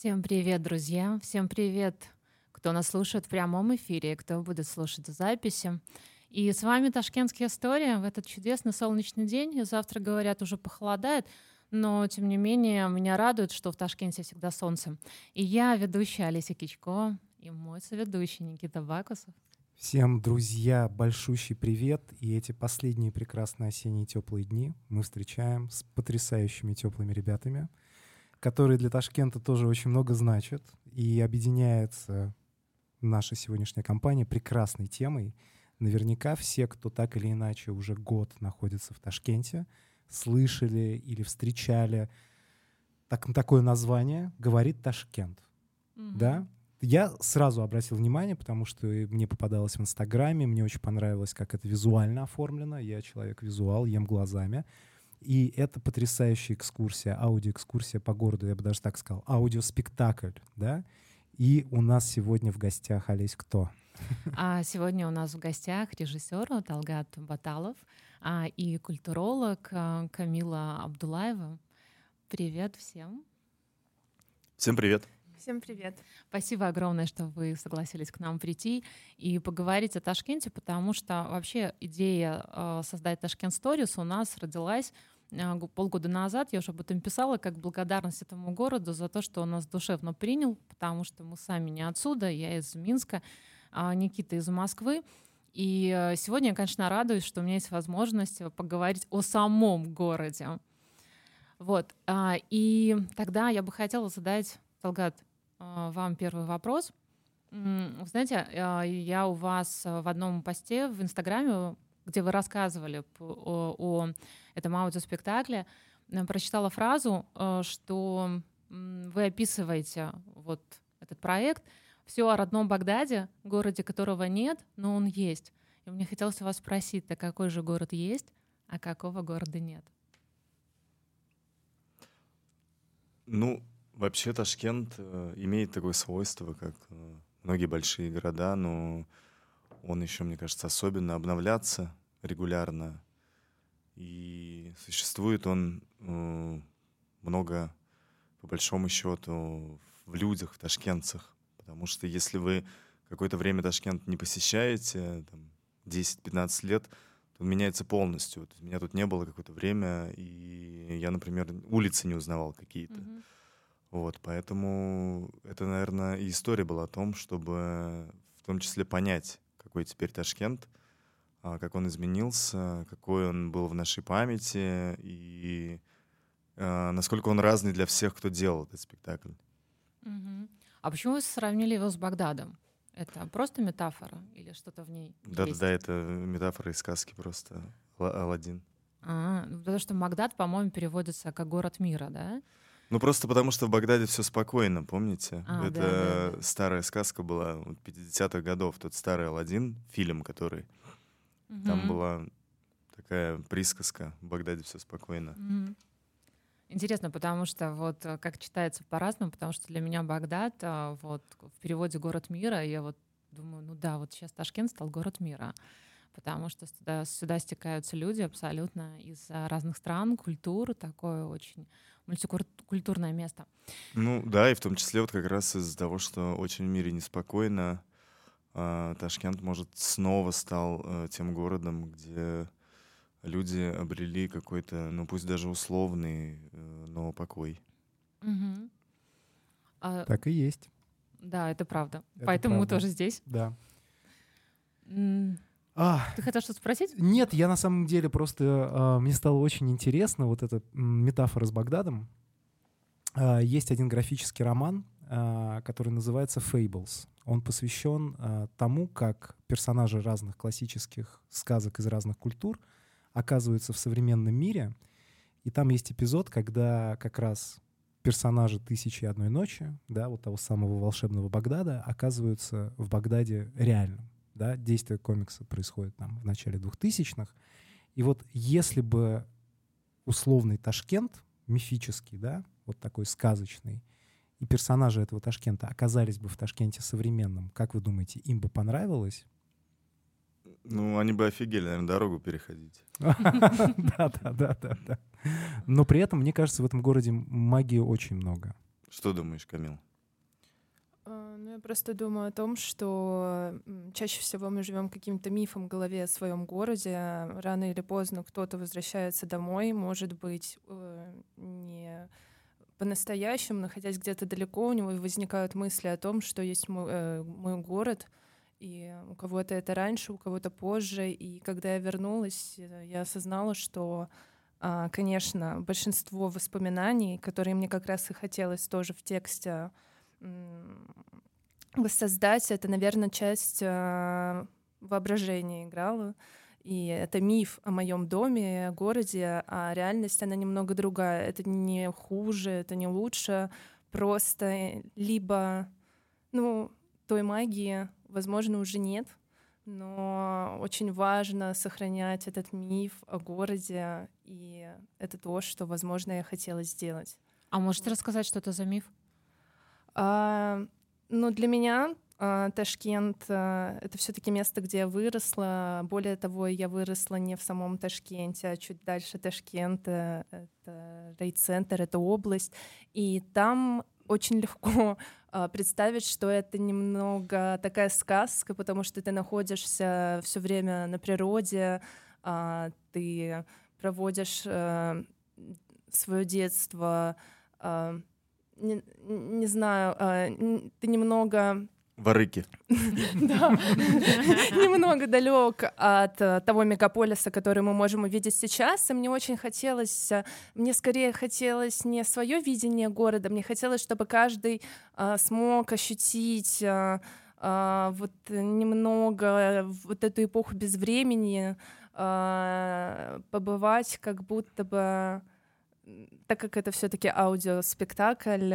Всем привет, друзья! Всем привет, кто нас слушает в прямом эфире, кто будет слушать записи. И с вами Ташкентская история в этот чудесный солнечный день. Завтра, говорят, уже похолодает, но, тем не менее, меня радует, что в Ташкенте всегда солнце. И я ведущая Олеся Кичко и мой соведущий Никита Бакусов. Всем, друзья, большущий привет. И эти последние прекрасные осенние теплые дни мы встречаем с потрясающими теплыми ребятами — которые для Ташкента тоже очень много значат. И объединяется наша сегодняшняя компания прекрасной темой. Наверняка все, кто так или иначе уже год находится в Ташкенте, слышали или встречали так, такое название «Говорит Ташкент». Mm-hmm. Да? Я сразу обратил внимание, потому что мне попадалось в Инстаграме, мне очень понравилось, как это визуально оформлено. Я человек-визуал, ем глазами. И это потрясающая экскурсия, аудиоэкскурсия по городу, я бы даже так сказал, аудиоспектакль, да? И у нас сегодня в гостях, Олесь, кто? А сегодня у нас в гостях режиссер Талгат Баталов а, и культуролог а, Камила Абдулаева. Привет всем. Всем привет. Всем привет. Спасибо огромное, что вы согласились к нам прийти и поговорить о Ташкенте, потому что вообще идея э, создать Ташкент Stories у нас родилась полгода назад. Я уже об этом писала, как благодарность этому городу за то, что он нас душевно принял, потому что мы сами не отсюда, я из Минска, а Никита из Москвы. И э, сегодня я, конечно, радуюсь, что у меня есть возможность поговорить о самом городе. Вот. А, и тогда я бы хотела задать, Талгат, а, вам первый вопрос. Знаете, а, я у вас в одном посте в Инстаграме, где вы рассказывали о, о этом аудиоспектакле, прочитала фразу, а, что вы описываете вот этот проект все о родном Багдаде, городе которого нет, но он есть. И мне хотелось вас спросить, а какой же город есть, а какого города нет? Ну, Вообще Ташкент э, имеет такое свойство, как э, многие большие города, но он еще, мне кажется, особенно обновляться регулярно. И существует он э, много, по большому счету, в людях, в ташкентцах. Потому что если вы какое-то время Ташкент не посещаете, там, 10-15 лет, то он меняется полностью. Вот меня тут не было какое-то время, и я, например, улицы не узнавал какие-то. Mm-hmm. Вот, поэтому это, наверное, и история была о том, чтобы в том числе понять, какой теперь Ташкент, как он изменился, какой он был в нашей памяти и а, насколько он разный для всех, кто делал этот спектакль. Угу. А почему вы сравнили его с Багдадом? Это просто метафора или что-то в ней да, есть? Да, да, это метафора из сказки просто Алладин. А, ну, потому что Багдад, по-моему, переводится как город мира, да? Ну просто потому что в Багдаде все спокойно, помните? А, Это да, да, да. старая сказка была вот, 50-х годов, тот старый Алладин, фильм, который угу. там была такая присказка: в Багдаде все спокойно. Угу. Интересно, потому что вот э, как читается по-разному, потому что для меня Багдад а, вот в переводе город мира, я вот думаю, ну да, вот сейчас Ташкент стал город мира потому что сюда, сюда стекаются люди абсолютно из разных стран, культур, такое очень мультикультурное место. Ну да, и в том числе вот как раз из-за того, что очень в мире неспокойно, э, Ташкент, может, снова стал э, тем городом, где люди обрели какой-то, ну пусть даже условный, э, но покой. Угу. А, так и есть. Да, это правда. Это Поэтому правда. мы тоже здесь. Да. А, Ты хотел что-то спросить? Нет, я на самом деле просто... А, мне стало очень интересно вот эта метафора с Багдадом. А, есть один графический роман, а, который называется «Fables». Он посвящен а, тому, как персонажи разных классических сказок из разных культур оказываются в современном мире. И там есть эпизод, когда как раз персонажи «Тысячи и одной ночи», да, вот того самого волшебного Багдада, оказываются в Багдаде реальном да, действие комикса происходит там в начале 2000-х. И вот если бы условный Ташкент, мифический, да, вот такой сказочный, и персонажи этого Ташкента оказались бы в Ташкенте современном, как вы думаете, им бы понравилось? Ну, они бы офигели, наверное, дорогу переходить. Да, да, да, да, да. Но при этом, мне кажется, в этом городе магии очень много. Что думаешь, Камил? А, ну, я просто думаю о том, что чаще всего мы живем каким-то мифом в голове о своем городе. Рано или поздно кто-то возвращается домой, может быть, э, не по-настоящему, находясь где-то далеко, у него возникают мысли о том, что есть мой, э, мой город, и у кого-то это раньше, у кого-то позже. И когда я вернулась, э, я осознала, что, а, конечно, большинство воспоминаний, которые мне как раз и хотелось тоже в тексте воссоздать, это, наверное, часть а, воображения играла. И это миф о моем доме, о городе, а реальность, она немного другая. Это не хуже, это не лучше. Просто либо, ну, той магии, возможно, уже нет, но очень важно сохранять этот миф о городе, и это то, что, возможно, я хотела сделать. А можете рассказать, что это за миф? А, ну, для меня Ташкент а, — это все таки место, где я выросла. Более того, я выросла не в самом Ташкенте, а чуть дальше Ташкента. Это райцентр, это область. И там очень легко а, представить, что это немного такая сказка, потому что ты находишься все время на природе, а, ты проводишь а, свое детство, не, не знаю, ты немного Варыки. Да, немного далек от э, того мегаполиса, который мы можем увидеть сейчас. И мне очень хотелось, э, мне скорее хотелось не свое видение города, мне хотелось, чтобы каждый э, смог ощутить вот немного вот эту эпоху без времени, побывать как будто бы так как это все-таки аудиоспектакль,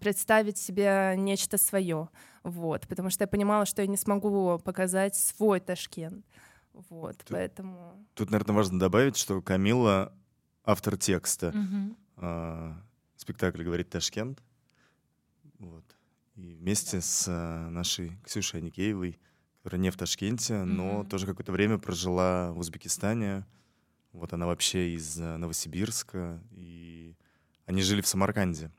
представить себе нечто свое. Вот, потому что я понимала, что я не смогу показать свой Ташкент. Вот, тут, поэтому... Тут, наверное, важно добавить, что Камила автор текста угу. э, спектакля «Говорит Ташкент». Вот. И вместе да. с э, нашей Ксюшей Аникеевой, которая не в Ташкенте, угу. но тоже какое-то время прожила в Узбекистане. Вот она вообще из э, Новосибирска, и они жили в Самарканде.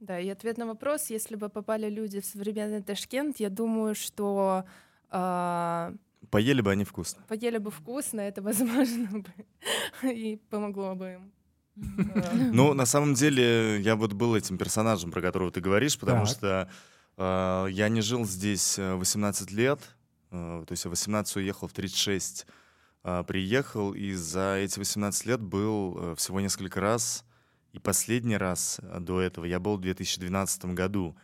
Да, и ответ на вопрос, если бы попали люди в современный Ташкент, я думаю, что... Э, поели бы они вкусно. Поели бы вкусно, это возможно бы и помогло бы им. Ну, на самом деле, я вот был этим персонажем, про которого ты говоришь, потому что э, я не жил здесь 18 э, лет, э, то есть я 18 уехал в 36, э, приехал, и за эти 18 лет был э, всего несколько раз и последний раз э, до этого я был в 2012 году.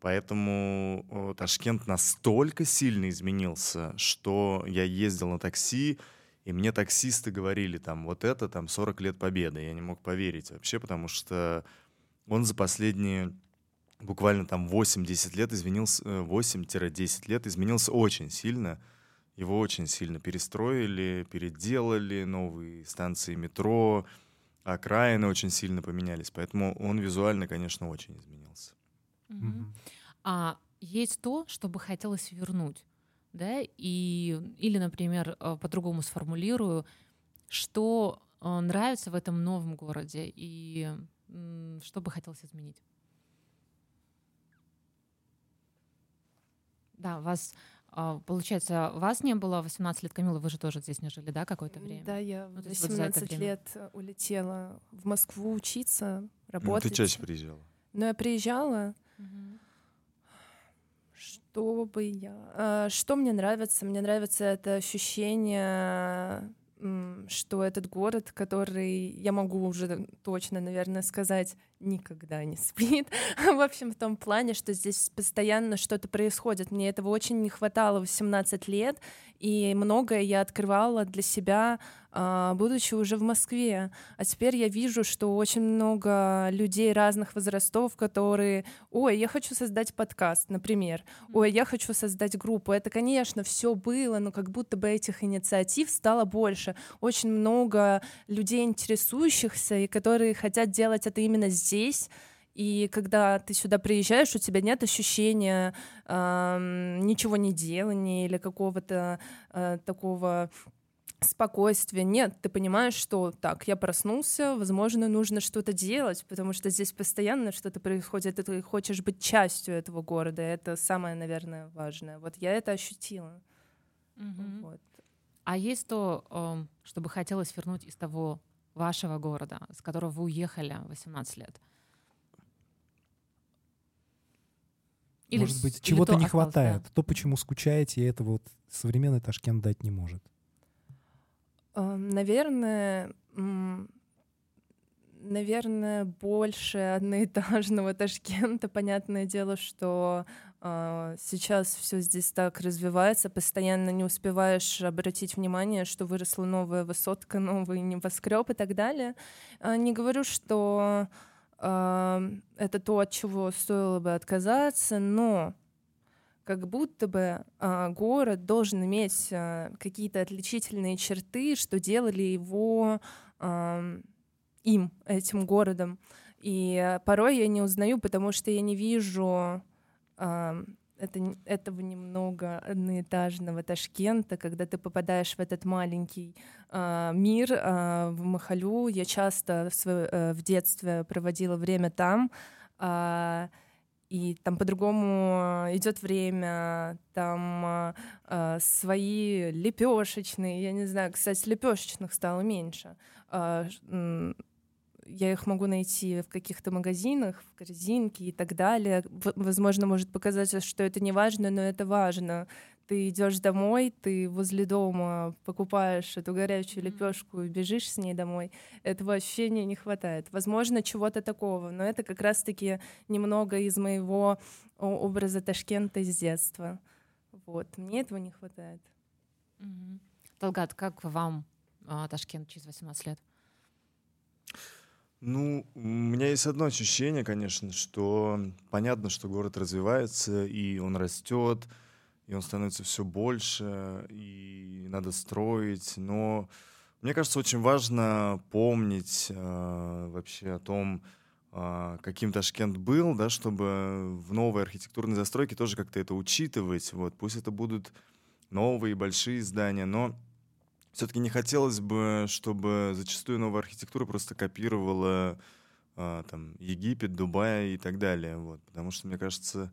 Поэтому Ташкент настолько сильно изменился, что я ездил на такси, и мне таксисты говорили, там, вот это там 40 лет победы. Я не мог поверить вообще, потому что он за последние буквально там 8-10 лет изменился, 8-10 э, лет изменился очень сильно. Его очень сильно перестроили, переделали, новые станции метро, окраины очень сильно поменялись, поэтому он визуально, конечно, очень изменился. Mm-hmm. А есть то, что бы хотелось вернуть, да, и или, например, э, по-другому сформулирую, что э, нравится в этом новом городе и что бы хотелось изменить. Да, вас получается, вас не было 18 лет, Камила, вы же тоже здесь не жили, да, какое-то время? Да, я ну, 18 вот лет улетела в Москву учиться, работать. Ну, ты чаще приезжала? Ну, я приезжала. Угу. Что бы я... А, что мне нравится? Мне нравится это ощущение, что этот город, который, я могу уже точно, наверное, сказать, никогда не спит. в общем, в том плане, что здесь постоянно что-то происходит. Мне этого очень не хватало в 18 лет, и многое я открывала для себя, а, будучи уже в Москве. А теперь я вижу, что очень много людей разных возрастов, которые, ой, я хочу создать подкаст, например, ой, я хочу создать группу. Это, конечно, все было, но как будто бы этих инициатив стало больше. Очень много людей, интересующихся, и которые хотят делать это именно здесь, и когда ты сюда приезжаешь, у тебя нет ощущения э, ничего не делания или какого-то э, такого спокойствия. Нет, ты понимаешь, что так, я проснулся, возможно, нужно что-то делать, потому что здесь постоянно что-то происходит, и ты хочешь быть частью этого города. Это самое, наверное, важное. Вот я это ощутила. Mm-hmm. Вот. А есть то, эм, что бы хотелось вернуть из того вашего города, с которого вы уехали 18 лет? Или Может быть, чего-то не хватает. Да. То, почему скучаете, и это вот современный Ташкент дать не может. Наверное, наверное, больше одноэтажного Ташкента. Понятное дело, что э, сейчас все здесь так развивается, постоянно не успеваешь обратить внимание, что выросла новая высотка, новый небоскреб и так далее. Э, не говорю, что это то, от чего стоило бы отказаться, но как будто бы а, город должен иметь а, какие-то отличительные черты, что делали его а, им, этим городом. И порой я не узнаю, потому что я не вижу а, это, этого немного одноэтажного Ташкента, когда ты попадаешь в этот маленький э, мир э, в Махалю. Я часто в, свое, э, в детстве проводила время там. Э, и там по-другому идет время, там э, свои лепешечные, я не знаю, кстати, лепешечных стало меньше. Э, я их могу найти в каких-то магазинах, в корзинке и так далее. Возможно, может показаться, что это не важно, но это важно. Ты идешь домой, ты возле дома покупаешь эту горячую лепешку и бежишь с ней домой. Этого ощущения не хватает. Возможно, чего-то такого, но это как раз-таки немного из моего образа Ташкента из детства. Вот, мне этого не хватает. Угу. Талгат, как вам а, Ташкент через 18 лет? Ну, у меня есть одно ощущение, конечно, что понятно, что город развивается, и он растет, и он становится все больше, и надо строить, но мне кажется, очень важно помнить э, вообще о том, э, каким Ташкент был, да, чтобы в новой архитектурной застройке тоже как-то это учитывать. Вот, пусть это будут новые большие здания, но все-таки не хотелось бы, чтобы зачастую новая архитектура просто копировала а, там, Египет, Дубай и так далее. Вот. Потому что, мне кажется,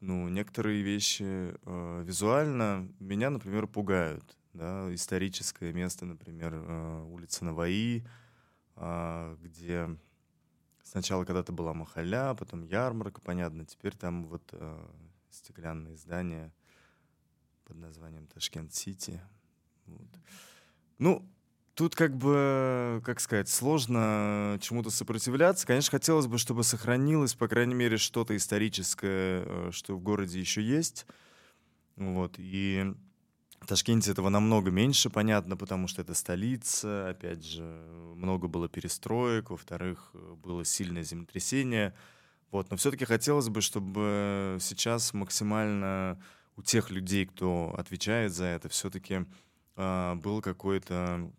ну, некоторые вещи э, визуально меня, например, пугают. Да? Историческое место, например, э, улица Наваи, э, где сначала когда-то была Махаля, потом ярмарка, понятно, теперь там вот э, стеклянные здания под названием Ташкент-Сити. Вот. Ну, Тут как бы, как сказать, сложно чему-то сопротивляться. Конечно, хотелось бы, чтобы сохранилось, по крайней мере, что-то историческое, э, что в городе еще есть. Вот. И в Ташкенте этого намного меньше, понятно, потому что это столица. Опять же, много было перестроек. Во-вторых, было сильное землетрясение. Вот. Но все-таки хотелось бы, чтобы сейчас максимально у тех людей, кто отвечает за это, все-таки был какой-то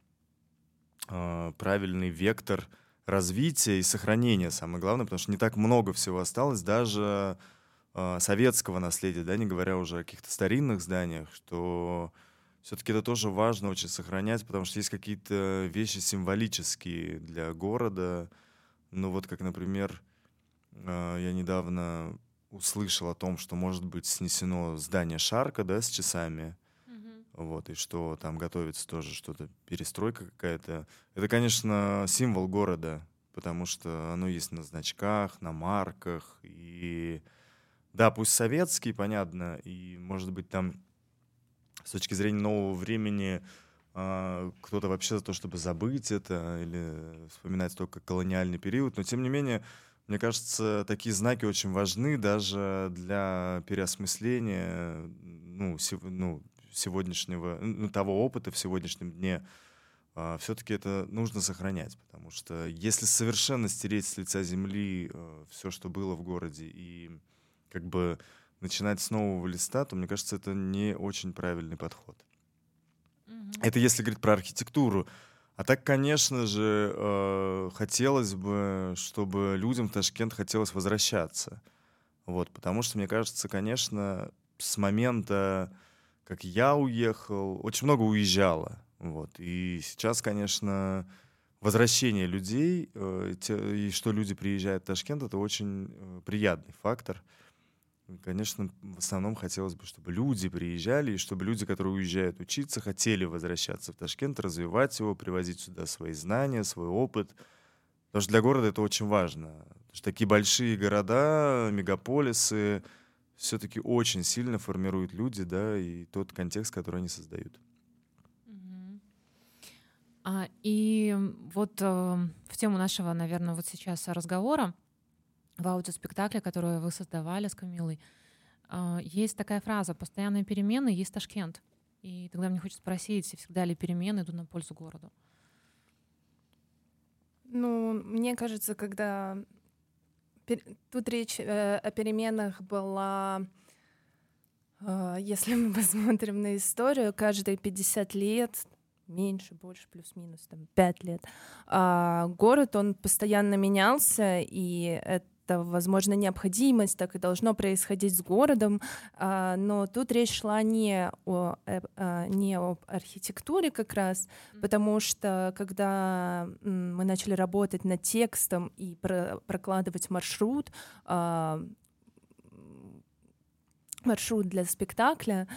а, правильный вектор развития и сохранения, самое главное, потому что не так много всего осталось, даже а, советского наследия, да, не говоря уже о каких-то старинных зданиях, что все-таки это тоже важно очень сохранять, потому что есть какие-то вещи символические для города. Ну вот как, например, я недавно услышал о том, что может быть снесено здание Шарка, да, с часами вот, и что там готовится тоже что-то, перестройка какая-то. Это, конечно, символ города, потому что оно есть на значках, на марках, и да, пусть советский, понятно, и, может быть, там с точки зрения нового времени а, кто-то вообще за то, чтобы забыть это или вспоминать только колониальный период, но тем не менее Мне кажется, такие знаки очень важны даже для переосмысления ну, сев, ну, сегодняшнего, того опыта в сегодняшнем дне. А, Все-таки это нужно сохранять, потому что если совершенно стереть с лица земли а, все, что было в городе, и как бы начинать с нового листа, то, мне кажется, это не очень правильный подход. Mm-hmm. Это если говорить про архитектуру. А так, конечно же, э, хотелось бы, чтобы людям в Ташкент хотелось возвращаться. Вот, потому что, мне кажется, конечно, с момента, как я уехал, очень много уезжало. Вот, и сейчас, конечно, возвращение людей э, те, и что люди приезжают в Ташкент, это очень э, приятный фактор. Конечно, в основном хотелось бы, чтобы люди приезжали, и чтобы люди, которые уезжают учиться, хотели возвращаться в Ташкент, развивать его, привозить сюда свои знания, свой опыт. Потому что для города это очень важно. Потому что такие большие города, мегаполисы все-таки очень сильно формируют люди, да, и тот контекст, который они создают. А, и вот э, в тему нашего, наверное, вот сейчас разговора в аудиоспектакле, который вы создавали с Камилой, а, есть такая фраза «постоянные перемены есть Ташкент». И тогда мне хочется спросить, всегда ли перемены идут на пользу городу? Ну, мне кажется, когда тут речь э, о переменах была, э, если мы посмотрим на историю, каждые 50 лет меньше, больше, плюс-минус, там, 5 лет. А город, он постоянно менялся, и это это, возможно, необходимость, так и должно происходить с городом, а, но тут речь шла не о, а, не об архитектуре как раз, потому что когда мы начали работать над текстом и прокладывать маршрут, а, маршрут для спектакля,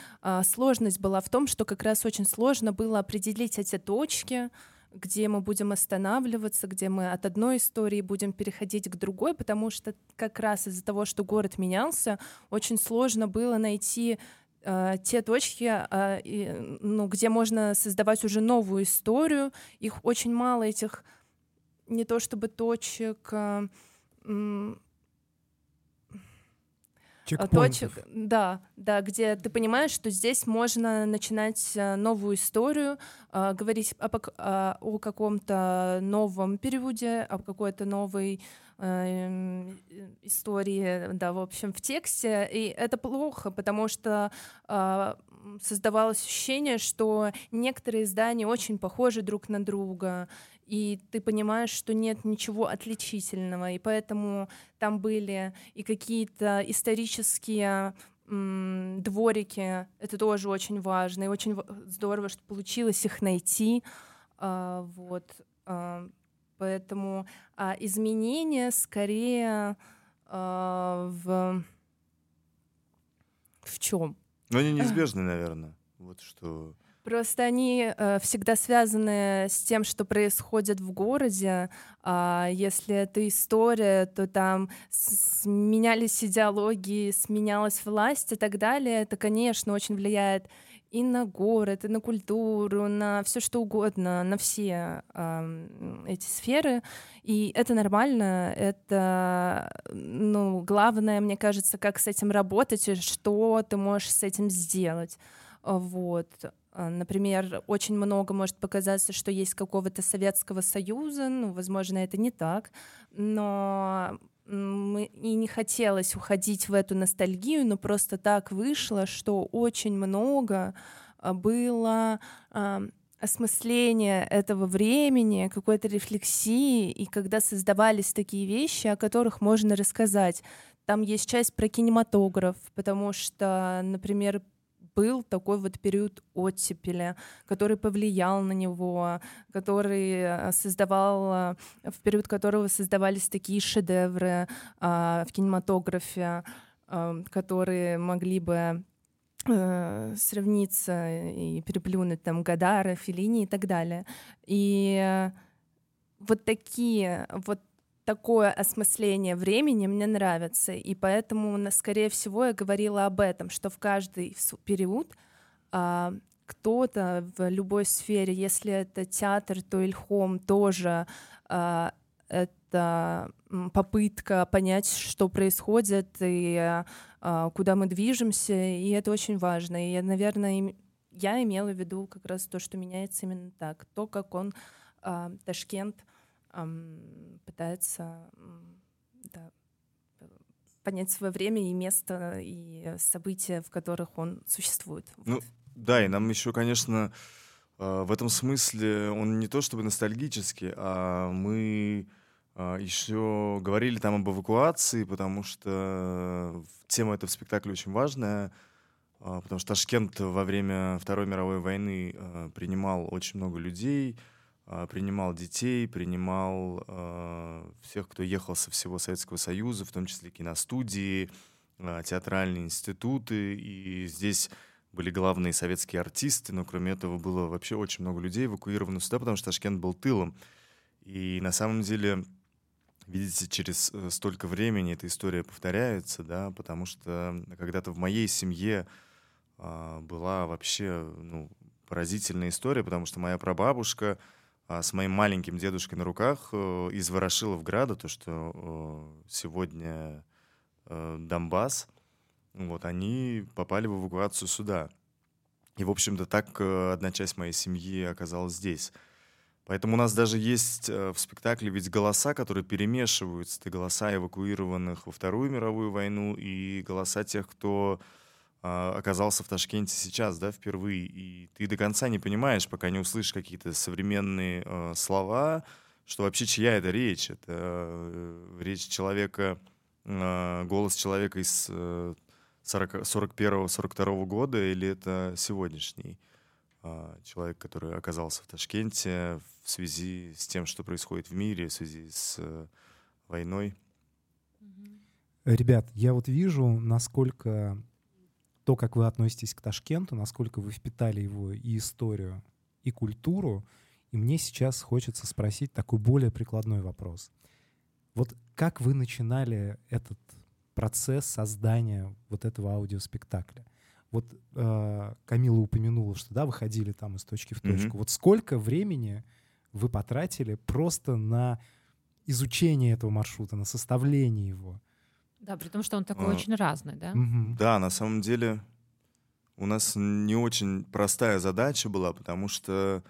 сложность была в том, что как раз очень сложно было определить эти точки, где мы будем останавливаться, где мы от одной истории будем переходить к другой, потому что как раз из-за того, что город менялся, очень сложно было найти э, те точки, э, и, ну, где можно создавать уже новую историю. Их очень мало этих не то чтобы точек. Э, точек, да, да, где ты понимаешь, что здесь можно начинать э, новую историю, э, говорить о, о, о каком-то новом переводе, о какой-то новой э, истории, да, в общем, в тексте. И это плохо, потому что э, создавалось ощущение, что некоторые издания очень похожи друг на друга, и ты понимаешь, что нет ничего отличительного, и поэтому там были и какие-то исторические дворики, это тоже очень важно, и очень здорово, что получилось их найти, а, вот, а, поэтому а, изменения скорее в в чем? Ну, они неизбежны, наверное. Вот что Просто они э, всегда связаны с тем, что происходит в городе. А если это история, то там сменялись идеологии, сменялась власть и так далее. Это, конечно, очень влияет и на город, и на культуру, на все что угодно, на все э, эти сферы. И это нормально, это, ну, главное, мне кажется, как с этим работать и что ты можешь с этим сделать. Вот. А, например, очень много может показаться, что есть какого-то Советского Союза, ну, возможно, это не так, но мы, и не хотелось уходить в эту ностальгию, но просто так вышло, что очень много а, было э, осмысления этого времени, какой-то рефлексии, и когда создавались такие вещи, о которых можно рассказать. Там есть часть про кинематограф, потому что, например, был такой вот период оттепели, который повлиял на него, который э, создавал, э, в период которого создавались такие шедевры а, в кинематографе, а, которые могли бы э, сравниться и переплюнуть там Гадара, Филини и так далее. И вот такие, вот такое осмысление времени мне нравится, и поэтому, скорее всего, я говорила об этом, что в каждый период а, кто-то в любой сфере, если это театр, то Ильхом тоже а, это попытка понять, что происходит и а, куда мы движемся, и это очень важно. И, наверное, я имела в виду как раз то, что меняется именно так, то, как он а, Ташкент пытается да, понять свое время и место и события, в которых он существует. Ну, вот. да, и нам еще, конечно, а, в этом смысле он не то чтобы ностальгический, а мы а, еще говорили там об эвакуации, потому что тема этого спектакля очень важная, а, потому что Ташкент во время Второй мировой войны принимал очень много людей, принимал детей, принимал всех, кто ехал со всего Советского Союза, в том числе киностудии, театральные институты, и здесь были главные советские артисты, но кроме этого было вообще очень много людей эвакуировано сюда, потому что Ташкент был тылом. И на самом деле, видите, через э, столько времени эта история повторяется, да, потому что когда-то в моей семье а, была вообще ну, поразительная история, потому что моя прабабушка а, с моим маленьким дедушкой на руках а, из Ворошиловграда, то, что а, сегодня а, Донбасс — вот, они попали в эвакуацию сюда. И, в общем-то, так э, одна часть моей семьи оказалась здесь. Поэтому у нас даже есть э, в спектакле ведь голоса, которые перемешиваются. Это голоса эвакуированных во Вторую мировую войну и голоса тех, кто а, оказался в Ташкенте сейчас, да, впервые. И ты до конца не понимаешь, пока не услышишь какие-то современные э, слова, что вообще чья это речь. Это э, речь человека, э, голос человека из э, 41-42 года или это сегодняшний а, человек, который оказался в Ташкенте в связи с тем, что происходит в мире, в связи с э, войной? Ребят, я вот вижу, насколько то, как вы относитесь к Ташкенту, насколько вы впитали его и историю, и культуру, и мне сейчас хочется спросить такой более прикладной вопрос. Вот как вы начинали этот процесс создания вот этого аудиоспектакля. Вот э, Камила упомянула, что да, выходили там из точки в точку. Mm-hmm. Вот сколько времени вы потратили просто на изучение этого маршрута, на составление его? Да, при том, что он такой а, очень разный, да? Угу. Да, на самом деле у нас не очень простая задача была, потому что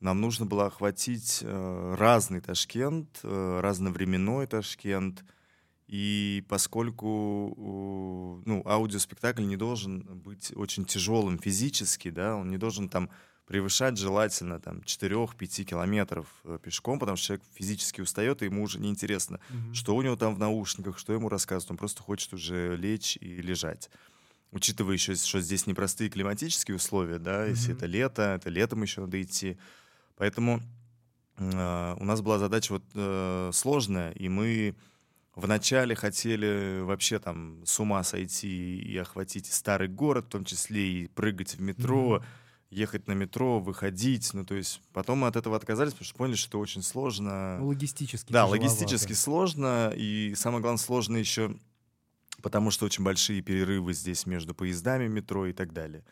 нам нужно было охватить э, разный Ташкент, э, разновременной Ташкент — и поскольку ну, аудиоспектакль не должен быть очень тяжелым физически, да, он не должен там превышать желательно там 4-5 километров э, пешком, потому что человек физически устает, и ему уже неинтересно, mm-hmm. что у него там в наушниках, что ему рассказывают, он просто хочет уже лечь и лежать. Учитывая еще, что здесь непростые климатические условия, да, mm-hmm. если это лето, это летом еще надо идти. Поэтому э, у нас была задача вот э, сложная, и мы Вначале хотели вообще там с ума сойти и охватить старый город, в том числе и прыгать в метро, mm-hmm. Ехать на метро, выходить. Ну, то есть потом мы от этого отказались, потому что поняли, что это очень сложно. Ну, логистически Да, логистически сложно. И самое главное, сложно еще потому что очень большие перерывы здесь между поездами метро и так далее.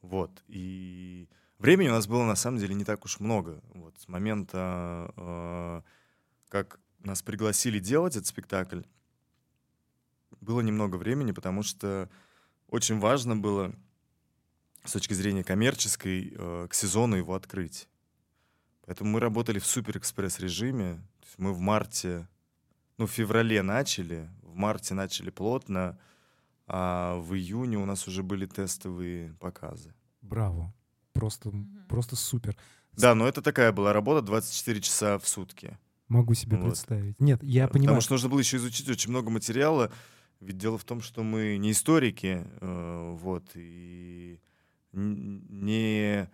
Вот. И времени у нас было на самом деле не так уж много. Вот с момента, э, как нас пригласили делать этот спектакль, было немного времени, потому что очень важно было с точки зрения коммерческой э, к сезону его открыть. Поэтому мы работали в супер-экспресс режиме. Мы в марте, ну, в феврале начали, в марте начали плотно, а в июне у нас уже были тестовые показы. Браво. Просто, mm-hmm. просто супер. Да, но это такая была работа 24 часа в сутки. Могу себе вот. представить. Нет, я понимаю. Потому что нужно было еще изучить очень много материала. Ведь дело в том, что мы не историки, э, вот, и не,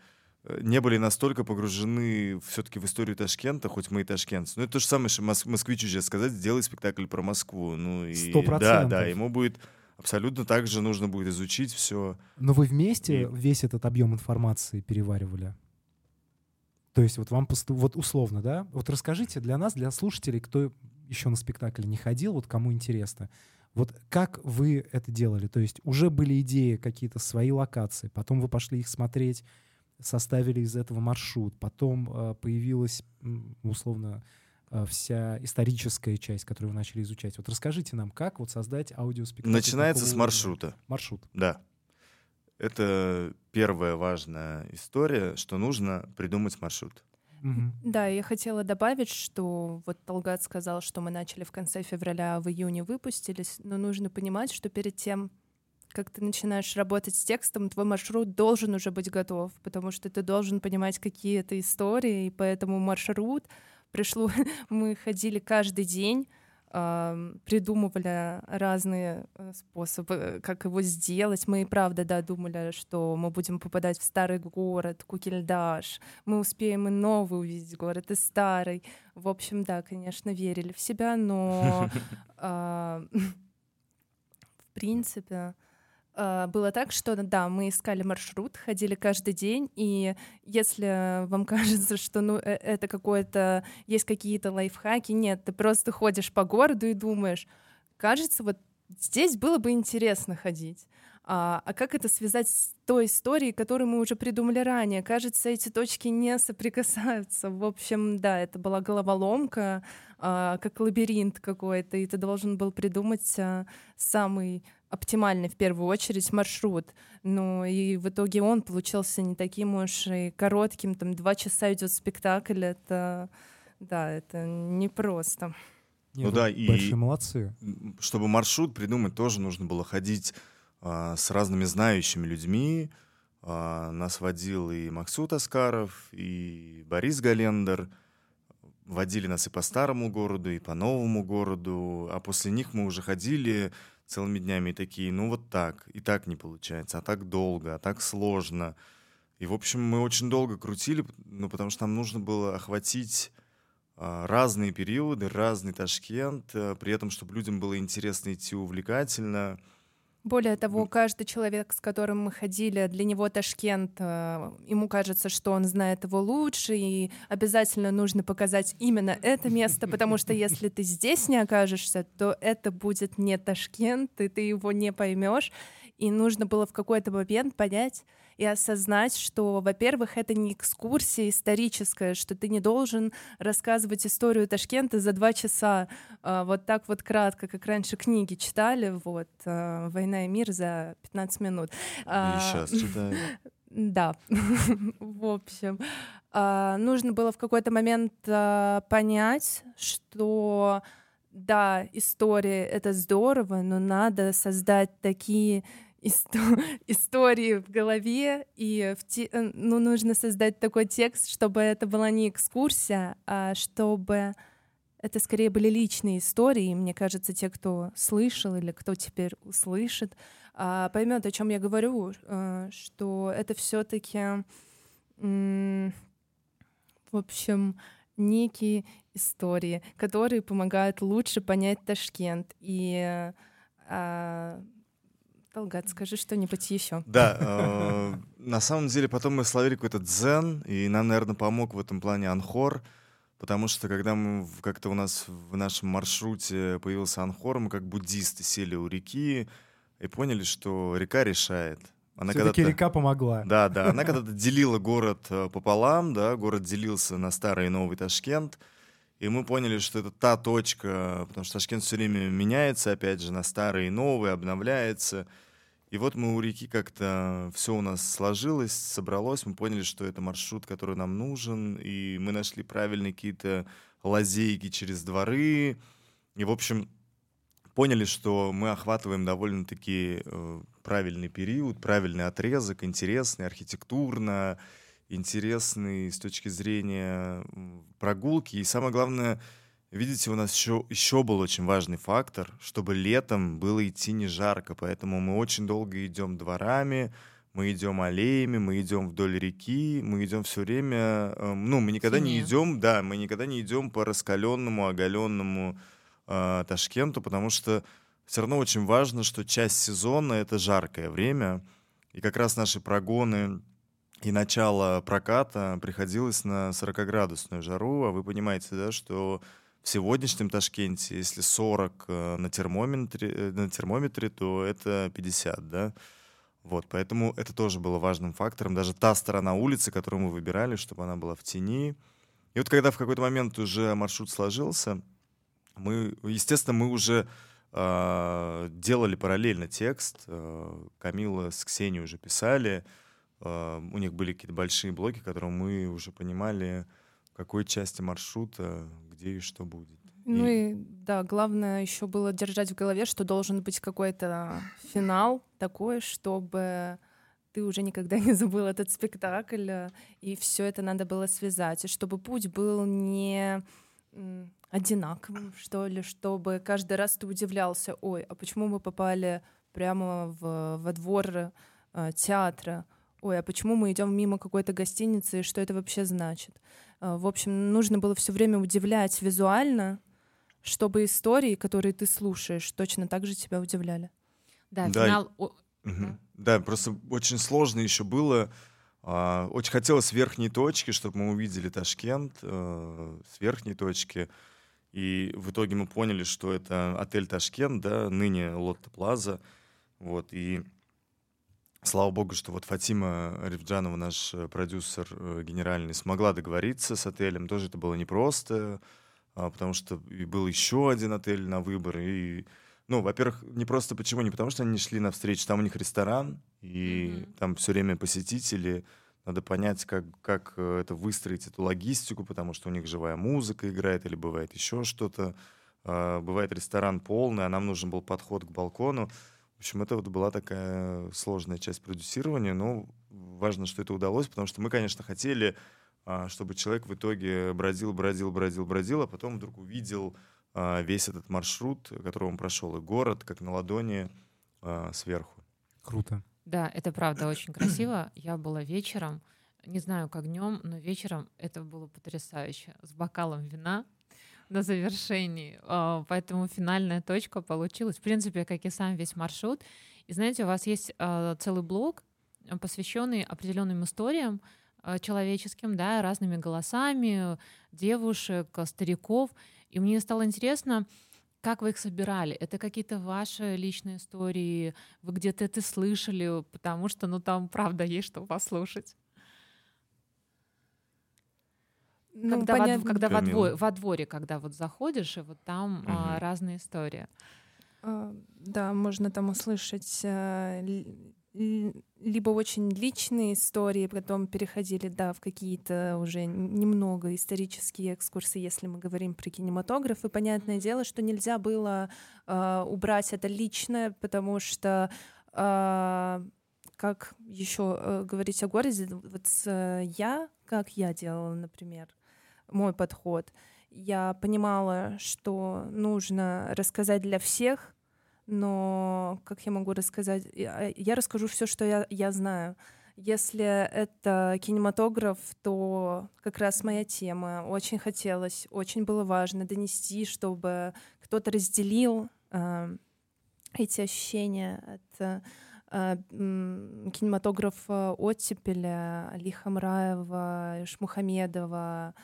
не были настолько погружены все-таки в историю Ташкента, хоть мы и ташкентцы. Ну, это то же самое, что мос- москвичу сейчас сказать, сделай спектакль про Москву. Ну, и, 100%. Да, да, ему будет абсолютно так же нужно будет изучить все. Но вы вместе и... весь этот объем информации переваривали? То есть вот вам посту... вот условно, да? Вот расскажите для нас, для слушателей, кто еще на спектакль не ходил, вот кому интересно, вот как вы это делали? То есть уже были идеи какие-то свои локации, потом вы пошли их смотреть, составили из этого маршрут, потом э, появилась условно э, вся историческая часть, которую вы начали изучать. Вот расскажите нам, как вот создать аудиоспектакль. Начинается с такого уровня? маршрута. Маршрут. Да. Это первая важная история, что нужно придумать маршрут. Мгм. Да, я хотела добавить, что вот Талгат сказал, что мы начали в конце февраля, а в июне выпустились, но нужно понимать, что перед тем, как ты начинаешь работать с текстом, твой маршрут должен уже быть готов, потому что ты должен понимать какие это истории, и поэтому маршрут пришло... Мы ходили каждый день, придумывали разные э, способы, э, как его сделать. Мы и правда, да, думали, что мы будем попадать в старый город, Кукельдаш, мы успеем и новый увидеть город, и старый. В общем, да, конечно, верили в себя, но а, в принципе было так, что да, мы искали маршрут, ходили каждый день, и если вам кажется, что ну э- это какое-то есть какие-то лайфхаки, нет, ты просто ходишь по городу и думаешь, кажется, вот здесь было бы интересно ходить. А, а как это связать с той историей, которую мы уже придумали ранее? Кажется, эти точки не соприкасаются. В общем, да, это была головоломка, а, как лабиринт какой-то, и ты должен был придумать а, самый оптимальный в первую очередь маршрут. Ну и в итоге он получился не таким уж и коротким, там два часа идет спектакль, это да, это непросто. Не, Ну вы да, и- Большие молодцы. Чтобы маршрут придумать, тоже нужно было ходить а, с разными знающими людьми. А, нас водил и Максут Аскаров, и Борис Галендер. Водили нас и по старому городу, и по новому городу. А после них мы уже ходили целыми днями и такие, ну вот так, и так не получается, а так долго, а так сложно. И, в общем, мы очень долго крутили, ну, потому что нам нужно было охватить а, разные периоды, разный Ташкент, а, при этом, чтобы людям было интересно идти увлекательно. Более того, каждый человек, с которым мы ходили, для него Ташкент, э, ему кажется, что он знает его лучше, и обязательно нужно показать именно это место, потому что если ты здесь не окажешься, то это будет не Ташкент, и ты его не поймешь. И нужно было в какой-то момент понять и осознать, что, во-первых, это не экскурсия историческая, что ты не должен рассказывать историю Ташкента за два часа, а, вот так вот кратко, как раньше книги читали, вот а, «Война и мир» за 15 минут. И А, сейчас читаю. да, в общем, нужно было в какой-то момент понять, что да, история это здорово, но надо создать такие истории в голове, и в те- э, ну, нужно создать такой текст, чтобы это была не экскурсия, а чтобы это скорее были личные истории. И мне кажется, те, кто слышал или кто теперь услышит, а, поймет, о чем я говорю, э, что это все-таки, в общем, некие истории, которые помогают лучше понять Ташкент. И а, Талгат, скажи что-нибудь еще. Да, э, на самом деле потом мы словили какой-то дзен, и нам, наверное, помог в этом плане Анхор, потому что когда мы как-то у нас в нашем маршруте появился Анхор, мы как буддисты сели у реки и поняли, что река решает. Она Все-таки когда-то- река помогла. Да, да. Она когда-то делила город э, пополам, да, город делился на старый и новый Ташкент. И мы поняли, что это та точка, потому что Ташкент все время меняется, опять же, на старый и новый, обновляется. И вот мы у реки как-то все у нас сложилось, собралось, мы поняли, что это маршрут, который нам нужен, и мы нашли правильные какие-то лазейки через дворы. И, в общем, поняли, что мы охватываем довольно-таки э, правильный период, правильный отрезок, интересный архитектурно, интересный с точки зрения прогулки. И самое главное, видите, у нас еще, еще был очень важный фактор, чтобы летом было идти не жарко, поэтому мы очень долго идем дворами, мы идем аллеями, мы идем вдоль реки, мы идем все время, э, ну, мы никогда не Зиме. идем, да, мы никогда не идем по раскаленному, оголенному э, Ташкенту, потому что все равно очень важно, что часть сезона — это жаркое время, и как раз наши прогоны и начало проката приходилось на 40-градусную жару, а вы понимаете, да, что в сегодняшнем Ташкенте, если 40 э, на термометре, э, на термометре, то это 50, да. Вот, поэтому это тоже было важным фактором. Даже та сторона улицы, которую мы выбирали, чтобы она была в тени. И вот когда в какой-то момент уже маршрут сложился, мы, естественно, мы уже э, делали параллельно текст. Э, Камила с Ксенией уже писали. Э, у них были какие-то большие блоки, которые мы уже понимали, какой части маршрута, где и что будет. Ну и да, главное еще было держать в голове, что должен быть какой-то финал такой, чтобы ты уже никогда не забыл этот спектакль, и все это надо было связать, и чтобы путь был не одинаковым, что ли, чтобы каждый раз ты удивлялся, ой, а почему мы попали прямо в, во двор э, театра, ой, а почему мы идем мимо какой-то гостиницы, и что это вообще значит. Э, в общем, нужно было все время удивлять визуально, чтобы истории, которые ты слушаешь, точно так же тебя удивляли. Да, да. финал... Угу. Да. да, просто очень сложно еще было. А, очень хотелось верхней точки, чтобы мы увидели Ташкент э, с верхней точки. И в итоге мы поняли, что это отель Ташкент, да, ныне Лотта Плаза. Вот, и слава богу, что вот Фатима Ревджанова, наш э, продюсер э, генеральный, смогла договориться с отелем. Тоже это было непросто, а, потому что был еще один отель на выбор. И, ну, во-первых, не просто почему? Не потому что они шли навстречу, там у них ресторан, и mm-hmm. там все время посетители. Надо понять, как, как э, это выстроить, эту логистику, потому что у них живая музыка играет или бывает еще что-то. А, бывает ресторан полный, а нам нужен был подход к балкону. В общем, это вот была такая сложная часть продюсирования, но важно, что это удалось, потому что мы, конечно, хотели, а, чтобы человек в итоге бродил, бродил, бродил, бродил, а потом вдруг увидел а, весь этот маршрут, который он прошел, и город, как на ладони а, сверху. Круто. Да, это правда очень красиво. Я была вечером, не знаю, как днем, но вечером это было потрясающе. С бокалом вина, на завершении. А, поэтому финальная точка получилась. В принципе, как и сам весь маршрут. И знаете, у вас есть а, целый блок, посвященный определенным историям а, человеческим, да, разными голосами девушек, стариков. И мне стало интересно, как вы их собирали? Это какие-то ваши личные истории? Вы где-то это слышали? Потому что, ну, там правда есть что послушать. Ну, когда понятно. во, когда во, дво, во дворе, когда вот заходишь, и вот там угу. а, разные истории. А, да, можно там услышать а, либо очень личные истории, потом переходили, да, в какие-то уже немного исторические экскурсы, если мы говорим про кинематограф. И понятное дело, что нельзя было а, убрать это личное, потому что как еще э, говорить о городе, вот я, как я делала, например, мой подход. Я понимала, что нужно рассказать для всех, но как я могу рассказать? Я, расскажу все, что я, я знаю. Если это кинематограф, то как раз моя тема. Очень хотелось, очень было важно донести, чтобы кто-то разделил э, эти ощущения от э, кинематографа Оттепеля, Али Хамраева, Шмухамедова,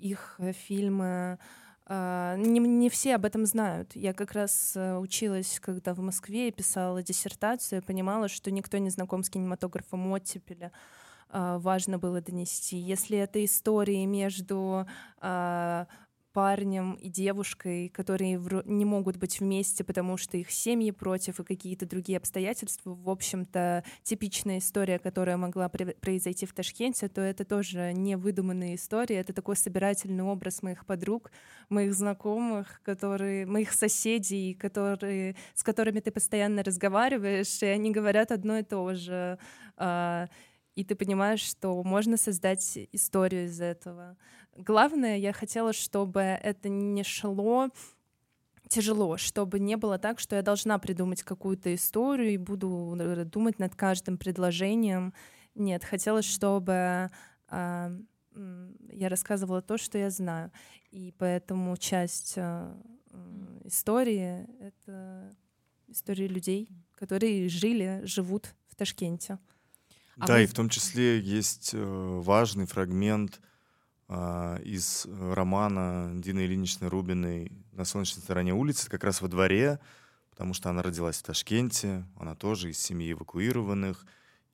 их э, фильмы. А, не, не все об этом знают. Я как раз э, училась, когда в Москве писала диссертацию, понимала, что никто не знаком с кинематографом оттепеля а, важно было донести. Если это истории между а, парнем и девушкой, которые не могут быть вместе, потому что их семьи против и какие-то другие обстоятельства. В общем-то, типичная история, которая могла произойти в Ташкенте, то это тоже не выдуманная история, это такой собирательный образ моих подруг, моих знакомых, которые, моих соседей, которые, с которыми ты постоянно разговариваешь, и они говорят одно и то же. А, и ты понимаешь, что можно создать историю из этого. Главное, я хотела, чтобы это не шло тяжело, чтобы не было так, что я должна придумать какую-то историю и буду э, думать над каждым предложением. Нет, хотелось, чтобы э, я рассказывала то, что я знаю. И поэтому часть э, истории — это истории людей, которые жили, живут в Ташкенте. А да, вы... и в том числе есть э, важный фрагмент из э, романа Дины Ильиничны Рубиной «На солнечной стороне улицы», как раз во дворе, потому что она родилась в Ташкенте, она тоже из семьи эвакуированных,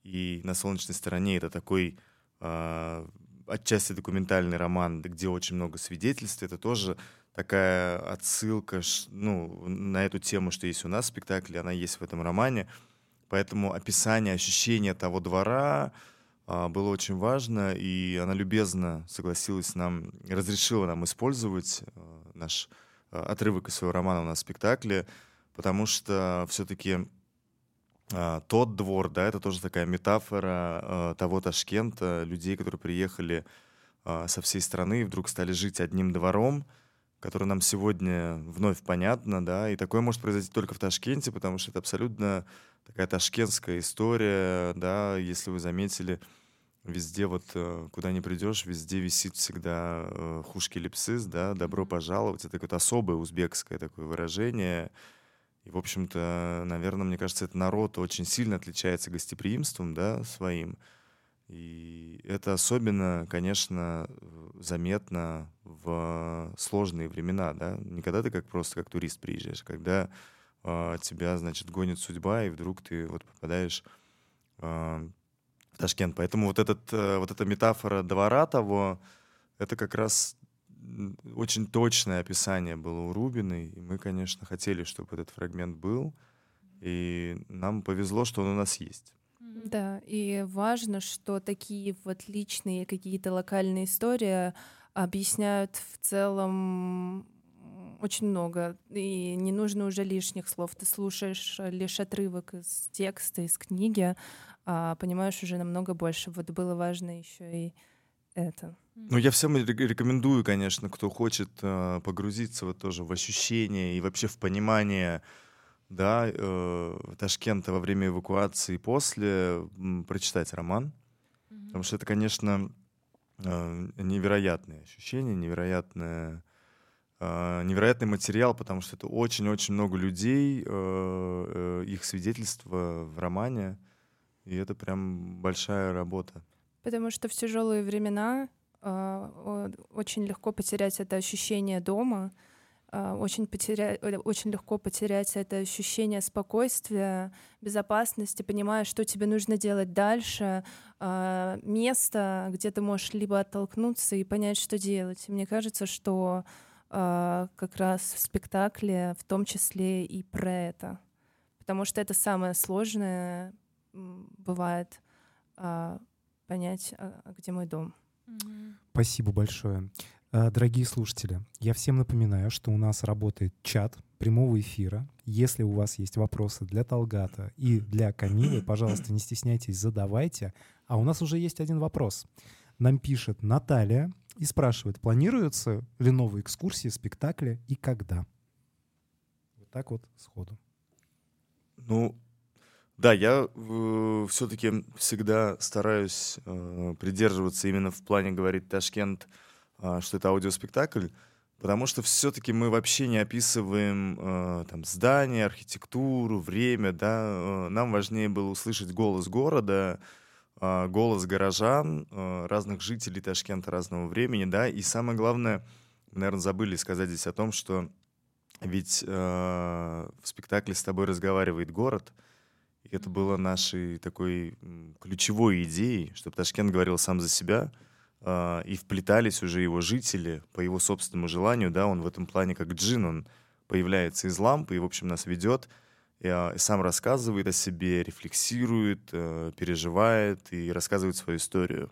и «На солнечной стороне» — это такой э, отчасти документальный роман, где очень много свидетельств. Это тоже такая отсылка ну, на эту тему, что есть у нас в спектакле, она есть в этом романе. Поэтому описание, ощущение того двора а, было очень важно, и она любезно согласилась нам, разрешила нам использовать а, наш а, отрывок из своего романа у нас в спектакле, потому что все-таки а, тот двор, да, это тоже такая метафора а, того Ташкента, людей, которые приехали а, со всей страны и вдруг стали жить одним двором, которое нам сегодня вновь понятно, да, и такое может произойти только в Ташкенте, потому что это абсолютно такая ташкентская история, да, если вы заметили, везде вот, э, куда не придешь, везде висит всегда э, хушки липсис, да, добро пожаловать, это какое-то особое узбекское такое выражение, и, в общем-то, наверное, мне кажется, этот народ очень сильно отличается гостеприимством, да, своим, и это особенно, конечно, заметно в сложные времена, да. Не когда ты как просто как турист приезжаешь, а когда э, тебя, значит, гонит судьба, и вдруг ты вот попадаешь э, Ташкент. Поэтому вот, этот, э, вот эта метафора двора того, это как раз очень точное описание было у Рубиной, и мы, конечно, хотели, чтобы этот фрагмент был, и нам повезло, что он у нас есть. Да, и важно, что такие вот личные какие-то локальные истории объясняют в целом очень много, и не нужно уже лишних слов. Ты слушаешь лишь отрывок из текста, из книги, а понимаешь уже намного больше. Вот было важно еще и это. Ну, я всем рекомендую, конечно, кто хочет э, погрузиться вот тоже в ощущения и вообще в понимание да, э, Ташкента во время эвакуации и после прочитать роман. Mm-hmm. Потому что это, конечно, э, невероятное ощущение, невероятное, э, невероятный материал, потому что это очень-очень много людей, э, э, их свидетельства в романе, и это прям большая работа. Потому что в тяжелые времена э, очень легко потерять это ощущение дома, а, очень, потерять, э, очень легко потерять это ощущение спокойствия, безопасности, понимая, что тебе нужно делать дальше, а, место, где ты можешь либо оттолкнуться и понять, что делать. Мне кажется, что а, как раз в спектакле в том числе и про это. Потому что это самое сложное бывает понять, где мой дом. Спасибо большое. Дорогие слушатели, я всем напоминаю, что у нас работает чат прямого эфира. Если у вас есть вопросы для Талгата и для Камилы, пожалуйста, не стесняйтесь, задавайте. А у нас уже есть один вопрос. Нам пишет Наталья и спрашивает, планируются ли новые экскурсии, спектакли и когда? Вот так вот сходу. Ну, да, я э, все-таки всегда стараюсь э, придерживаться именно в плане, говорит Ташкент, а, что это аудиоспектакль, потому что все-таки мы вообще не описываем э, там здание, архитектуру, время, да, э, нам важнее было услышать голос города, э, голос горожан, э, разных жителей Ташкента разного времени, да, и самое главное, наверное, забыли сказать здесь о том, что ведь э, в спектакле с тобой разговаривает город, и это было нашей такой ключевой идеей, чтобы Ташкент говорил сам за себя — а, и вплетались уже его жители по его собственному желанию, да, он в этом плане как джин, он появляется из лампы и, в общем, нас ведет, и, а, и сам рассказывает о себе, рефлексирует, э, переживает и рассказывает свою историю.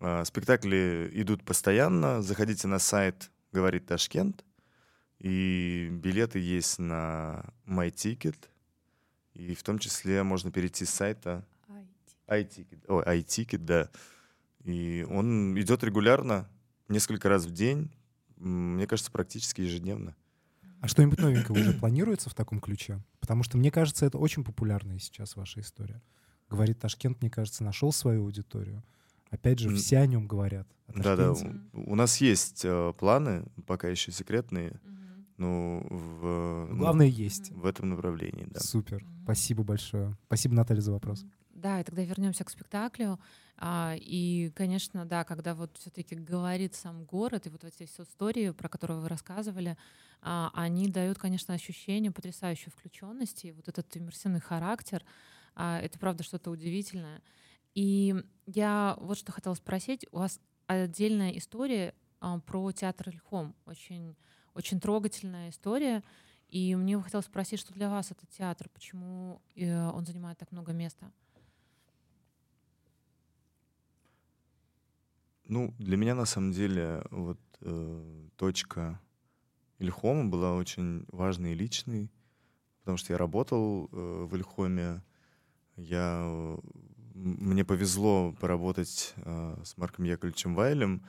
А, спектакли идут постоянно, заходите на сайт «Говорит Ташкент», и билеты есть на MyTicket, и в том числе можно перейти с сайта iTicket, о, iTicket, да, и он идет регулярно, несколько раз в день, мне кажется, практически ежедневно. А что-нибудь новенькое уже планируется в таком ключе? Потому что, мне кажется, это очень популярная сейчас ваша история. Говорит Ташкент, мне кажется, нашел свою аудиторию. Опять же, все о нем говорят. Да, да. У нас есть э, планы, пока еще секретные. Ну, в, ну, Главное есть. В этом направлении, да. Супер. Спасибо большое. Спасибо, Наталья, за вопрос. Да, и тогда вернемся к спектаклю. А, и, конечно, да, когда вот все-таки говорит сам город, и вот эти все истории, про которые вы рассказывали, а, они дают, конечно, ощущение потрясающей включенности, вот этот иммерсивный характер, а, это правда что-то удивительное. И я вот что хотела спросить, у вас отдельная история а, про театр Ильхом. Очень, очень трогательная история. И мне бы хотелось спросить, что для вас это театр, почему э, он занимает так много места? Ну, для меня на самом деле вот э, точка Ильхома была очень важной и личной, потому что я работал э, в Ильхоме, я, мне повезло поработать э, с Марком Яковлевичем Вайлем,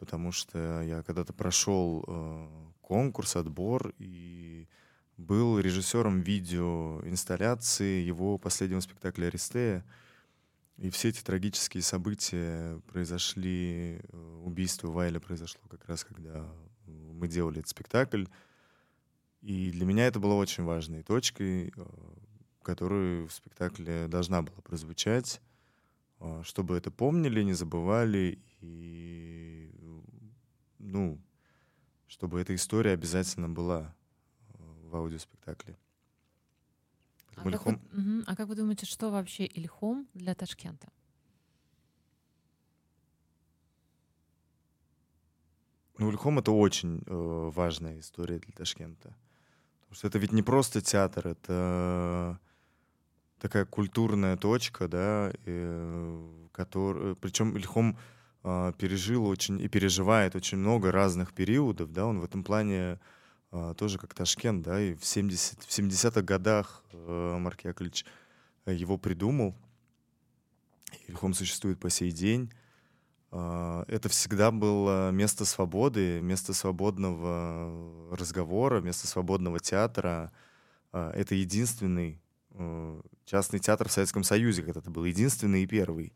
потому что я когда-то прошел э, конкурс, отбор и был режиссером видеоинсталляции его последнего спектакля «Аристея». И все эти трагические события произошли, э, убийство Вайля произошло как раз, когда мы делали этот спектакль. И для меня это было очень важной точкой, э, которую в спектакле должна была прозвучать, э, чтобы это помнили, не забывали, и, ну, чтобы эта история обязательно была в аудиоспектакле. А как, вы, угу. а как вы думаете, что вообще Ильхом для Ташкента? Ну, Ильхом — это очень э, важная история для Ташкента. Потому что это ведь не просто театр, это такая культурная точка, да, э, который, причем Ильхом э, пережил очень и переживает очень много разных периодов, да, он в этом плане тоже как Ташкент, да, и в, 70, в 70-х годах э, Марк Яковлевич э, его придумал. Ильхом существует по сей день. Э, это всегда было место свободы, место свободного разговора, место свободного театра. Э, это единственный э, частный театр в Советском Союзе, когда это был единственный и первый.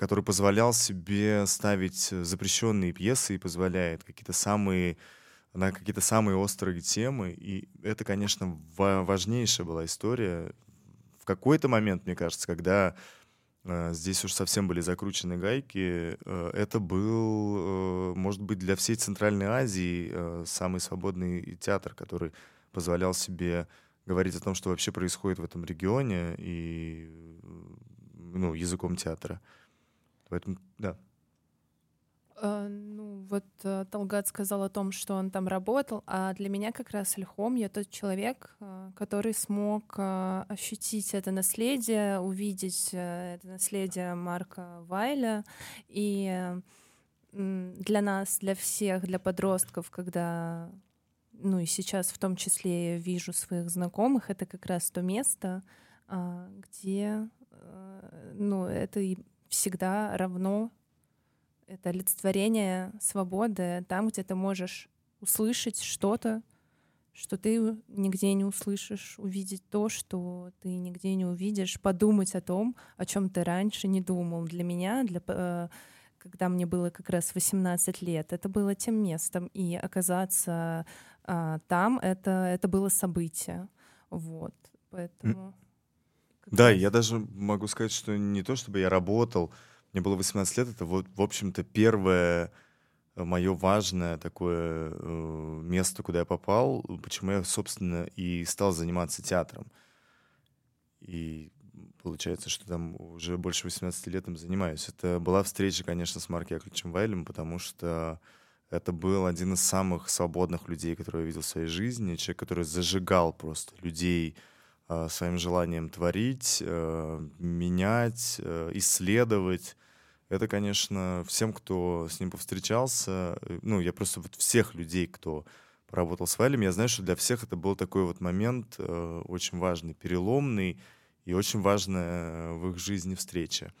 Э, который позволял себе ставить запрещенные пьесы и позволяет какие-то самые на какие-то самые острые темы. И это, конечно, важнейшая была история. В какой-то момент, мне кажется, когда э, здесь уж совсем были закручены гайки, э, это был, э, может быть, для всей Центральной Азии э, самый свободный театр, который позволял себе говорить о том, что вообще происходит в этом регионе и ну, языком театра. Поэтому, да. Uh, ну, вот uh, Талгат сказал о том, что он там работал, а для меня как раз Ильхом, я тот человек, uh, который смог ощутить это наследие, увидеть это наследие Марка Вайля. И для нас, для всех, для подростков, когда, ну и сейчас в том числе я вижу своих знакомых, это как раз то место, где, ну, это всегда равно. Это олицетворение свободы там, где ты можешь услышать что-то, что ты нигде не услышишь, увидеть то, что ты нигде не увидишь, подумать о том, о чем ты раньше не думал. Для меня, для, э, когда мне было как раз 18 лет, это было тем местом, и оказаться а, там это, это было событие. Вот, поэтому... Да, я даже могу сказать, что не то, чтобы я работал, мне было 18 лет, это вот, в общем-то, первое э, мое важное такое э, место, куда я попал, почему я, собственно, и стал заниматься театром. И получается, что там уже больше 18 лет им занимаюсь. Это была встреча, конечно, с Марком Яковлевичем Вайлем, потому что это был один из самых свободных людей, которые я видел в своей жизни, человек, который зажигал просто людей, Э, своим желанием творить, э, менять, э, исследовать. Это, конечно, всем, кто с ним повстречался, ну, я просто вот всех людей, кто поработал с Валем, я знаю, что для всех это был такой вот момент очень важный, переломный и очень важная в их жизни встреча.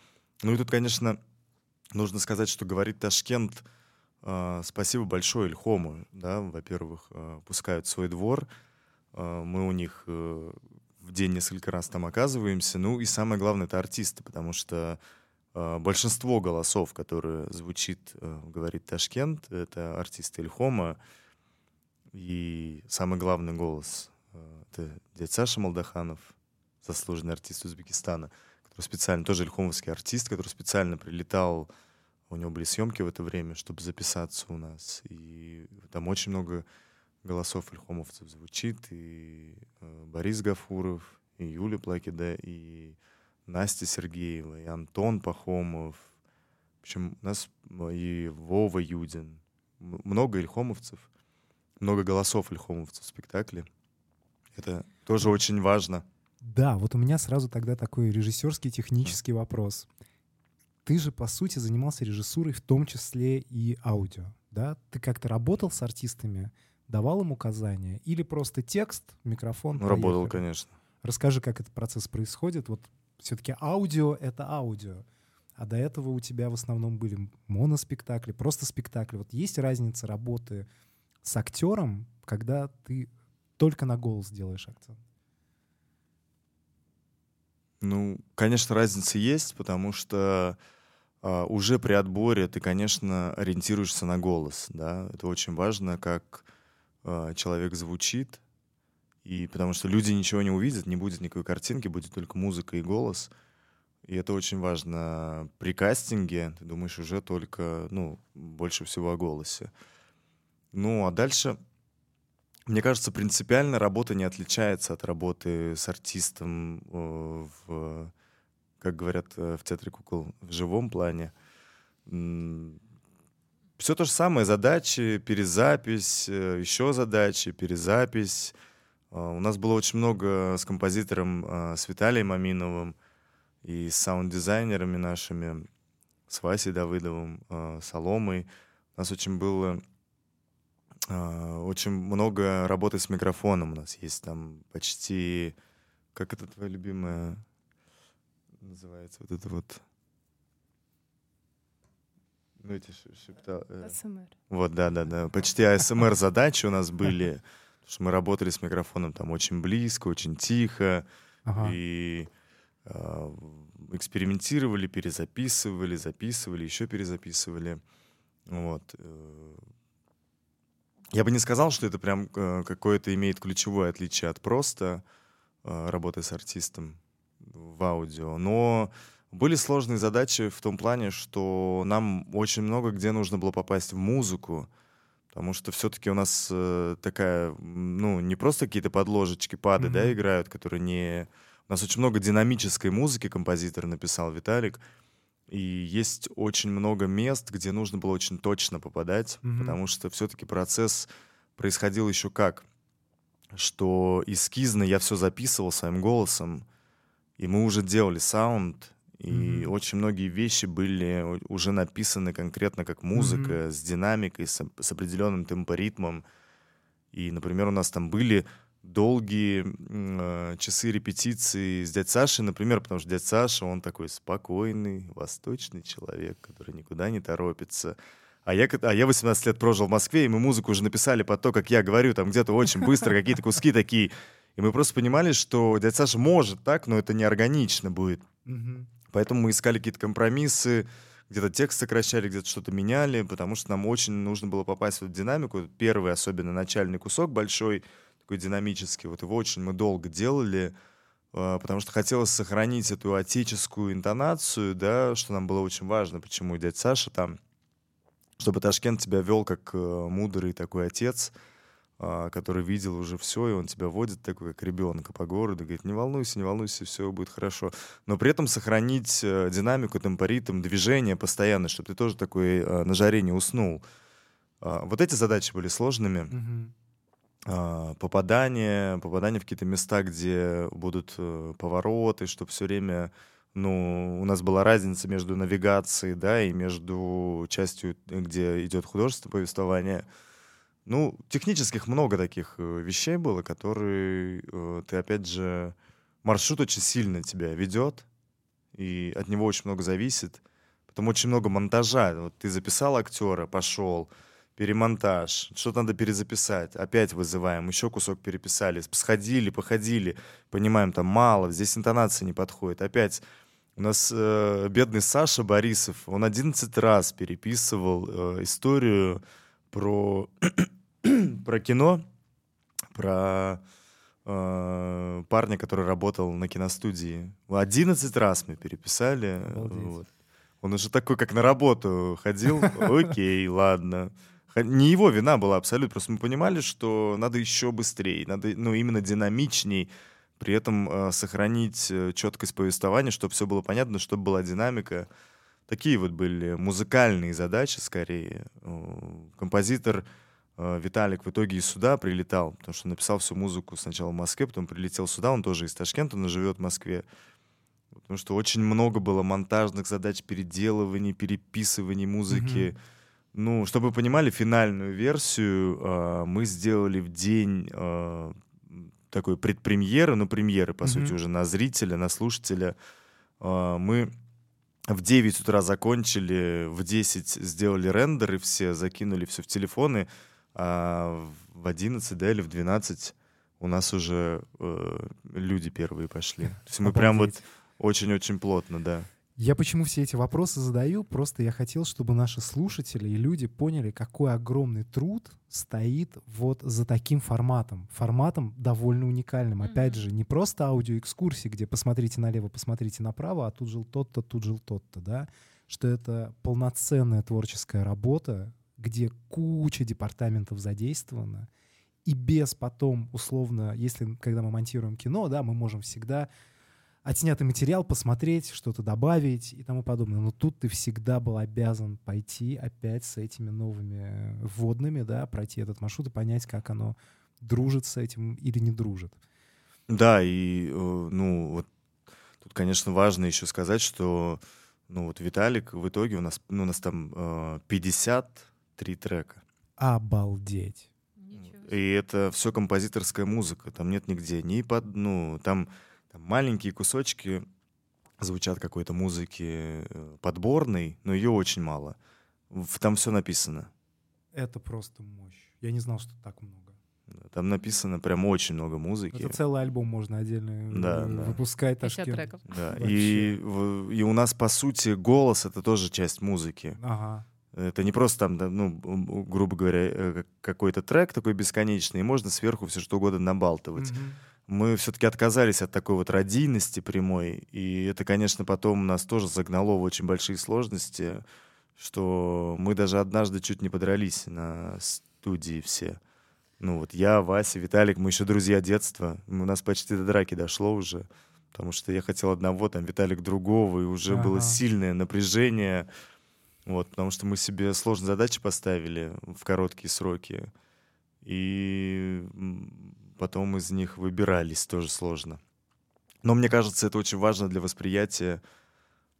Ну и тут, конечно, нужно сказать, что говорит Ташкент, спасибо большое Ильхому, да, во-первых, пускают свой двор, мы у них в день несколько раз там оказываемся. Ну и самое главное — это артисты, потому что э, большинство голосов, которые звучит, э, говорит Ташкент, это артисты Ильхома. И самый главный голос э, — это дядя Саша Молдаханов, заслуженный артист Узбекистана, который специально, тоже ильхомовский артист, который специально прилетал, у него были съемки в это время, чтобы записаться у нас. И там очень много голосов ильхомовцев звучит, и э, Борис Гафуров, и Юлия Плакида, и Настя Сергеева, и Антон Пахомов, Причем у нас и Вова Юдин, много ильхомовцев, много голосов ильхомовцев в спектакле. Это тоже очень важно. Да, вот у меня сразу тогда такой режиссерский технический вопрос. Ты же, по сути, занимался режиссурой, в том числе и аудио, да? Ты как-то работал с артистами, давал им указания? Или просто текст, микрофон? Ну, работал, конечно. Расскажи, как этот процесс происходит. Вот все-таки аудио — это аудио. А до этого у тебя в основном были моноспектакли, просто спектакли. Вот есть разница работы с актером, когда ты только на голос делаешь акцент? Ну, конечно, разница есть, потому что а, уже при отборе ты, конечно, ориентируешься на голос, да. Это очень важно, как а, человек звучит, и потому что люди ничего не увидят, не будет никакой картинки, будет только музыка и голос. И это очень важно при кастинге. Ты думаешь уже только, ну, больше всего о голосе. Ну, а дальше мне кажется, принципиально работа не отличается от работы с артистом э, в, как говорят э, в театре кукол, в живом плане. Все то же самое, задачи, перезапись, э, еще задачи, перезапись. У нас было очень много с композитором, с Виталием Аминовым и с саунд-дизайнерами нашими, с Васей Давыдовым, Соломой. У нас очень было очень много работы с микрофоном у нас есть. Там почти... Как это твоя любимая называется? Вот это вот... Ну, эти шепта... Э. АСМР. Вот, да-да-да. Почти АСМР задачи у нас были. Потому что мы работали с микрофоном там очень близко, очень тихо. Ага. И э, экспериментировали, перезаписывали, записывали, еще перезаписывали. Вот. Э, я бы не сказал, что это прям э, какое-то имеет ключевое отличие от просто работы с артистом в аудио, но были сложные задачи в том плане, что нам очень много где нужно было попасть в музыку, потому что все-таки у нас э, такая, ну, не просто какие-то подложечки, пады, mm-hmm. да, играют, которые не... У нас очень много динамической музыки композитор написал Виталик, и есть очень много мест, где нужно было очень точно попадать, mm-hmm. потому что все-таки процесс происходил еще как, что эскизно я все записывал своим голосом, и мы уже делали саунд, и mm-hmm. очень многие вещи были уже написаны конкретно как музыка, mm-hmm. с динамикой, с, с определенным темпоритмом. И, например, у нас там были долгие э, часы репетиции с дядь Сашей, например, потому что дядь Саша, он такой спокойный, восточный человек, который никуда не торопится. А я, а я 18 лет прожил в Москве, и мы музыку уже написали под то, как я говорю, там где-то очень быстро, какие-то куски такие. И мы просто понимали, что дядя Саша может так, но это неорганично будет. Поэтому мы искали какие-то компромиссы, где-то текст сокращали, где-то что-то меняли, потому что нам очень нужно было попасть в эту динамику. Первый, особенно начальный кусок большой — такой динамический. Вот его очень мы долго делали, а, потому что хотелось сохранить эту отеческую интонацию, да, что нам было очень важно, почему дядя Саша там, чтобы Ташкент тебя вел как э, мудрый такой отец, который видел уже все, и он тебя водит такой, как ребенка по городу, говорит, не волнуйся, не волнуйся, все будет хорошо. Но при этом сохранить э, динамику, темпоритм, движение постоянно, чтобы ты тоже такой э, на жаре не уснул. А, вот эти задачи были сложными. Mm-hmm. А, попадание, попадание в какие-то места, где будут э, повороты, чтобы все время, ну, у нас была разница между навигацией, да, и между частью, где идет художественное повествование. Ну, технических много таких э, вещей было, которые э, ты, опять же, маршрут очень сильно тебя ведет, и от него очень много зависит. Потом очень много монтажа. Вот ты записал актера, пошел, перемонтаж, что-то надо перезаписать, опять вызываем, еще кусок переписали, сходили, походили, понимаем, там мало, здесь интонация не подходит, опять у нас э, бедный Саша Борисов, он 11 раз переписывал э, историю про, про кино, про э, парня, который работал на киностудии. 11 раз мы переписали. Вот. Он уже такой, как на работу ходил. Окей, ладно. Не его вина была абсолютно, просто мы понимали, что надо еще быстрее, надо, ну, именно динамичней, при этом э, сохранить э, четкость повествования, чтобы все было понятно, чтобы была динамика. Такие вот были музыкальные задачи скорее. Композитор Виталик в итоге и сюда прилетал, потому что написал всю музыку сначала в Москве, потом прилетел сюда, он тоже из Ташкента, но живет в Москве. Потому что очень много было монтажных задач, переделываний, переписываний музыки. Mm-hmm. Ну, чтобы вы понимали, финальную версию э, мы сделали в день э, такой предпремьеры, ну, премьеры, по mm-hmm. сути, уже на зрителя, на слушателя. Э, мы в 9 утра закончили, в 10 сделали рендеры все, закинули все в телефоны, а в 11, да, или в 12 у нас уже э, люди первые пошли. То есть мы прям вот очень-очень плотно, да. Я почему все эти вопросы задаю? Просто я хотел, чтобы наши слушатели и люди поняли, какой огромный труд стоит вот за таким форматом. Форматом довольно уникальным. Mm-hmm. Опять же, не просто аудиоэкскурсии, где посмотрите налево, посмотрите направо, а тут жил тот-то, тут жил тот-то, да? Что это полноценная творческая работа, где куча департаментов задействована, и без потом, условно, если когда мы монтируем кино, да, мы можем всегда отснятый материал, посмотреть, что-то добавить и тому подобное. Но тут ты всегда был обязан пойти опять с этими новыми вводными, да, пройти этот маршрут и понять, как оно дружит с этим или не дружит. Да, и, э, ну, вот тут, конечно, важно еще сказать, что, ну, вот Виталик в итоге у нас, ну, у нас там 53 э, трека. Обалдеть. И это все композиторская музыка. Там нет нигде ни под, ну, там там маленькие кусочки звучат какой-то музыки э, подборной, но ее очень мало. Там все написано. Это просто мощь. Я не знал, что так много. Там написано прям очень много музыки. Это целый альбом можно отдельно да, выпускать. Да. Ташкент. треков. Да. И, и у нас, по сути, голос — это тоже часть музыки. Ага. Это не просто там, ну, грубо говоря, э, какой-то трек такой бесконечный, и можно сверху все что угодно набалтывать. Mm-hmm мы все-таки отказались от такой вот радийности прямой, и это, конечно, потом нас тоже загнало в очень большие сложности, что мы даже однажды чуть не подрались на студии все. Ну вот я, Вася, Виталик, мы еще друзья детства, у нас почти до драки дошло уже, потому что я хотел одного, там Виталик другого, и уже ага. было сильное напряжение, вот, потому что мы себе сложные задачи поставили в короткие сроки. И потом из них выбирались, тоже сложно. Но мне кажется, это очень важно для восприятия,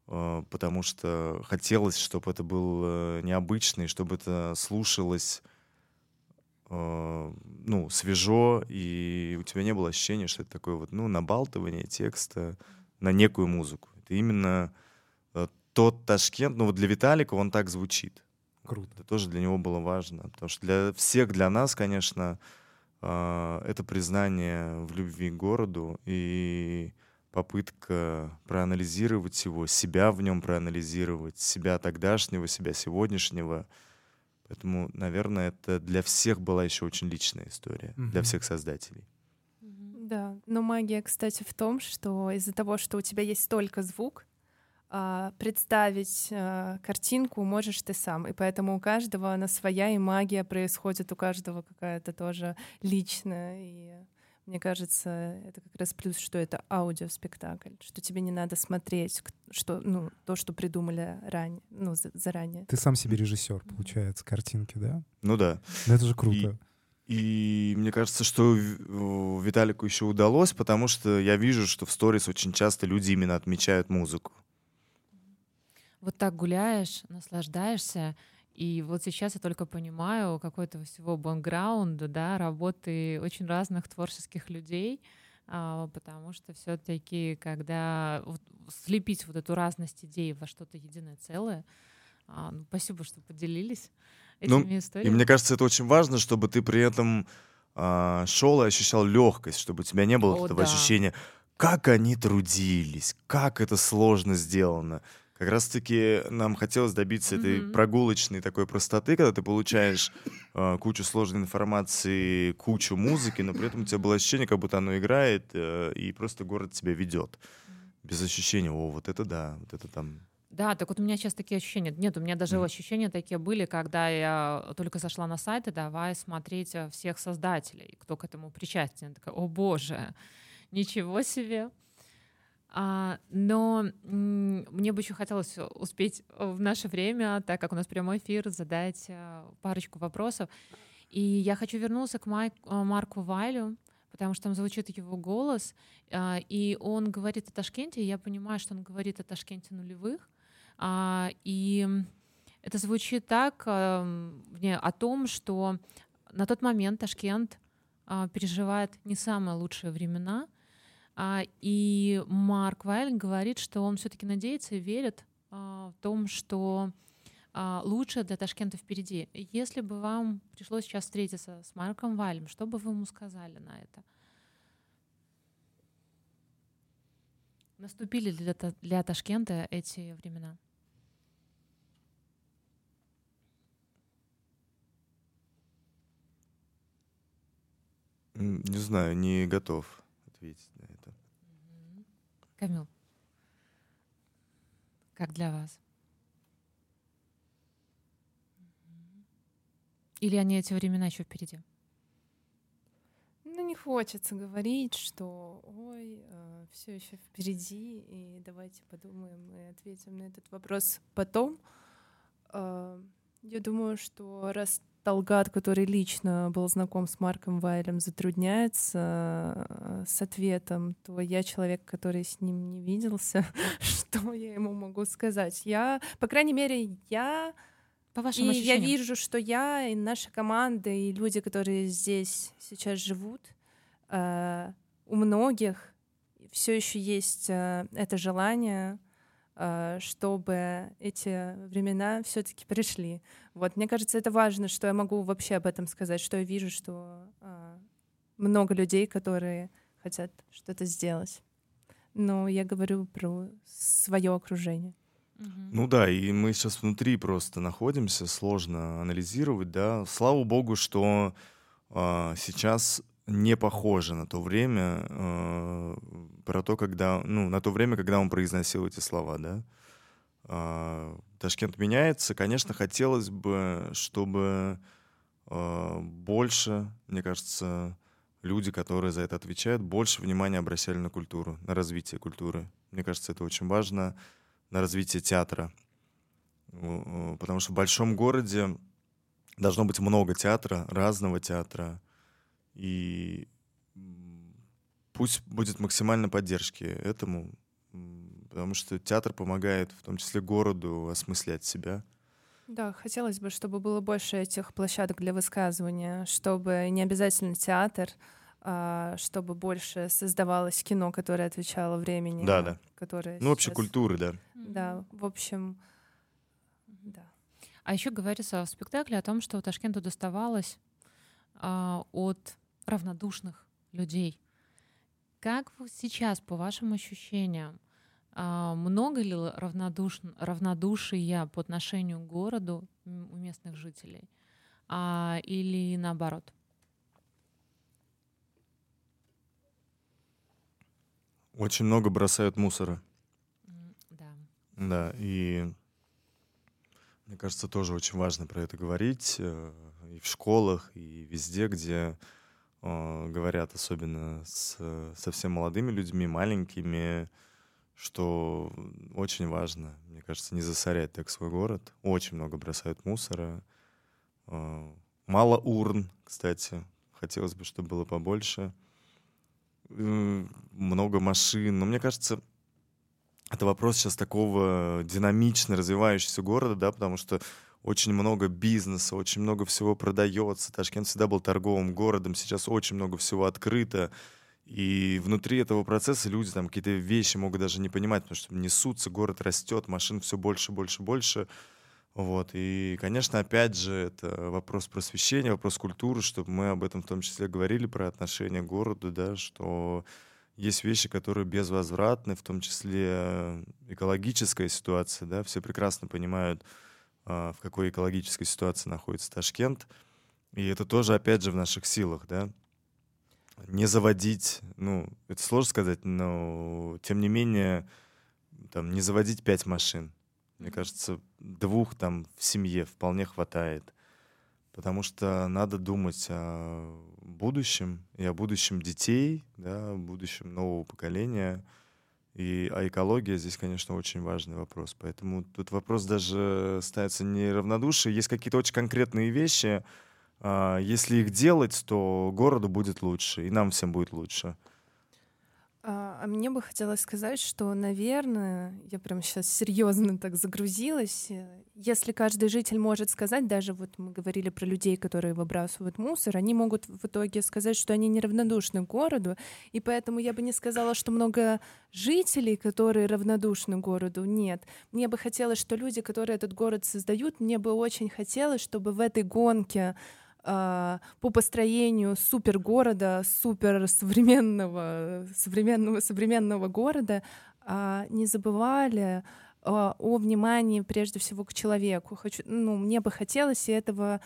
э, потому что хотелось, чтобы это был э, необычный, чтобы это слушалось э, ну, свежо, и у тебя не было ощущения, что это такое вот, ну, набалтывание текста на некую музыку. Это именно тот Ташкент, ну вот для Виталика он так звучит. Круто. Это тоже для него было важно, потому что для всех, для нас, конечно, это признание в любви к городу и попытка проанализировать его, себя в нем проанализировать, себя тогдашнего, себя сегодняшнего. Поэтому, наверное, это для всех была еще очень личная история, mm-hmm. для всех создателей. Да, но магия, кстати, в том, что из-за того, что у тебя есть только звук, а, представить а, картинку можешь ты сам. И поэтому у каждого она своя, и магия происходит у каждого какая-то тоже личная. И мне кажется, это как раз плюс, что это аудиоспектакль, что тебе не надо смотреть что, ну, то, что придумали ранее, ну, заранее. Ты сам себе режиссер, получается, картинки, да? Ну да. Но это же круто. И, и мне кажется, что Виталику еще удалось, потому что я вижу, что в сторис очень часто люди именно отмечают музыку вот так гуляешь, наслаждаешься, и вот сейчас я только понимаю какой-то всего бэкграунда, да, работы очень разных творческих людей, а, потому что все-таки, когда вот слепить вот эту разность идей во что-то единое целое, а, ну, спасибо, что поделились ну, этими ну, историями. И мне кажется, это очень важно, чтобы ты при этом а, шел и ощущал легкость, чтобы у тебя не было О, этого да. ощущения, как они трудились, как это сложно сделано. Как раз-таки нам хотелось добиться mm-hmm. этой прогулочной такой простоты, когда ты получаешь э, кучу сложной информации, кучу музыки, но при этом у тебя было ощущение, как будто оно играет, э, и просто город тебя ведет. Без ощущения, о, вот это да, вот это там да, так вот у меня сейчас такие ощущения. Нет, у меня даже mm. ощущения такие были, когда я только зашла на сайт и давай смотреть э, всех создателей, кто к этому причастен. Я такая, о боже, ничего себе. А, но мне бы еще хотелось успеть в наше время, так как у нас прямой эфир, задать а, парочку вопросов. И я хочу вернуться к Майк, а, Марку Вайлю, потому что там звучит его голос, и он говорит о Ташкенте, и я понимаю, что он говорит о Ташкенте нулевых. И это звучит так мне о том, что на тот момент Ташкент переживает не самые лучшие времена — и Марк Вайлен говорит, что он все-таки надеется и верит а, в том, что а, лучше для Ташкента впереди. Если бы вам пришлось сейчас встретиться с Марком Вайлем, что бы вы ему сказали на это? Наступили ли для, для Ташкента эти времена? Не знаю, не готов ответить. Камил, как для вас? Или они эти времена еще впереди? Ну, не хочется говорить, что ой, э, все еще впереди, и давайте подумаем и ответим на этот вопрос потом. Э, я думаю, что раз Талгат, который лично был знаком с Марком Вайлем, затрудняется э, с ответом, то я человек, который с ним не виделся. что я ему могу сказать? Я, по крайней мере, я... По вашим и ощущениям. я вижу, что я и наша команда, и люди, которые здесь сейчас живут, э, у многих все еще есть э, это желание чтобы эти времена все-таки пришли. Вот, мне кажется, это важно, что я могу вообще об этом сказать, что я вижу, что а, много людей, которые хотят что-то сделать. Но я говорю про свое окружение. Ну да, и мы сейчас внутри просто находимся, сложно анализировать, да. Слава богу, что э, сейчас не похоже на то время, э, про то, когда, ну, на то время, когда он произносил эти слова, да. Э, Ташкент меняется. Конечно, хотелось бы, чтобы э, больше, мне кажется, люди, которые за это отвечают, больше внимания обращали на культуру, на развитие культуры. Мне кажется, это очень важно, на развитие театра. Потому что в большом городе должно быть много театра, разного театра, и пусть будет максимально поддержки этому, потому что театр помогает в том числе городу осмыслять себя. Да, хотелось бы, чтобы было больше этих площадок для высказывания, чтобы не обязательно театр, а чтобы больше создавалось кино, которое отвечало времени. Да, да. Которое ну, вообще культуры, да. Да, в общем, да. А еще говорится в спектакле о том, что Ташкенту доставалось а, от равнодушных людей. Как сейчас, по вашим ощущениям, а, много ли равнодуш... равнодушия по отношению к городу у местных жителей? А, или наоборот? Очень много бросают мусора. Да. Да, и мне кажется, тоже очень важно про это говорить э, и в школах, и везде, где говорят, особенно с совсем молодыми людьми, маленькими, что очень важно, мне кажется, не засорять так свой город. Очень много бросают мусора. Э, мало урн, кстати. Хотелось бы, чтобы было побольше. Э, много машин. Но мне кажется, это вопрос сейчас такого динамично развивающегося города, да, потому что очень много бизнеса, очень много всего продается. Ташкент всегда был торговым городом, сейчас очень много всего открыто. И внутри этого процесса люди там какие-то вещи могут даже не понимать, потому что несутся, город растет, машин все больше, больше, больше. Вот. И, конечно, опять же, это вопрос просвещения, вопрос культуры, чтобы мы об этом в том числе говорили, про отношение к городу, да, что есть вещи, которые безвозвратны, в том числе экологическая ситуация, да, все прекрасно понимают, в какой экологической ситуации находится Ташкент. И это тоже, опять же, в наших силах, да. Не заводить, ну, это сложно сказать, но тем не менее, там, не заводить пять машин. Мне кажется, двух там в семье вполне хватает. Потому что надо думать о будущем и о будущем детей, да, о будущем нового поколения. И, а экология здесь, конечно, очень важный вопрос. Поэтому тут вопрос даже ставится не равнодушие. Есть какие-то очень конкретные вещи. А, если их делать, то городу будет лучше, и нам всем будет лучше. А, а мне бы хотелось сказать, что, наверное, я прям сейчас серьезно так загрузилась. Э, если каждый житель может сказать, даже вот мы говорили про людей, которые выбрасывают мусор, они могут в итоге сказать, что они неравнодушны к городу, и поэтому я бы не сказала, что много жителей, которые равнодушны городу, нет. Мне бы хотелось, что люди, которые этот город создают, мне бы очень хотелось, чтобы в этой гонке по построению супер города, супер современного, современного, современного города а, не забывали а, о внимании прежде всего к человеку. Хочу, ну, мне бы хотелось, и этого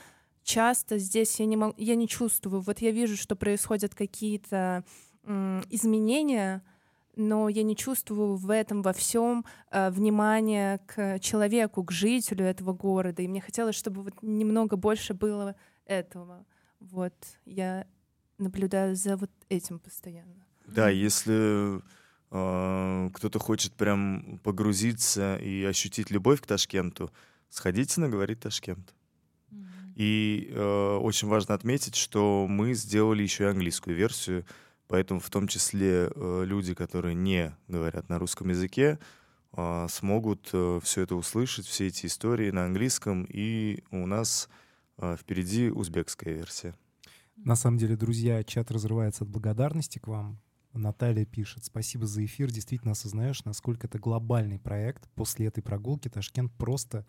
часто здесь я не, мог, я не чувствую. Вот я вижу, что происходят какие-то изменения, но я не чувствую в этом во всем э, внимания к человеку, к жителю этого города. И мне хотелось, чтобы вот немного больше было этого. Вот я наблюдаю за вот этим постоянно. Да, если э, кто-то хочет прям погрузиться и ощутить любовь к Ташкенту, сходите на «Говорит Ташкент». И э, очень важно отметить, что мы сделали еще и английскую версию, поэтому в том числе э, люди, которые не говорят на русском языке, э, смогут э, все это услышать, все эти истории на английском. И у нас впереди узбекская версия. На самом деле, друзья, чат разрывается от благодарности к вам. Наталья пишет, спасибо за эфир, действительно осознаешь, насколько это глобальный проект. После этой прогулки Ташкент просто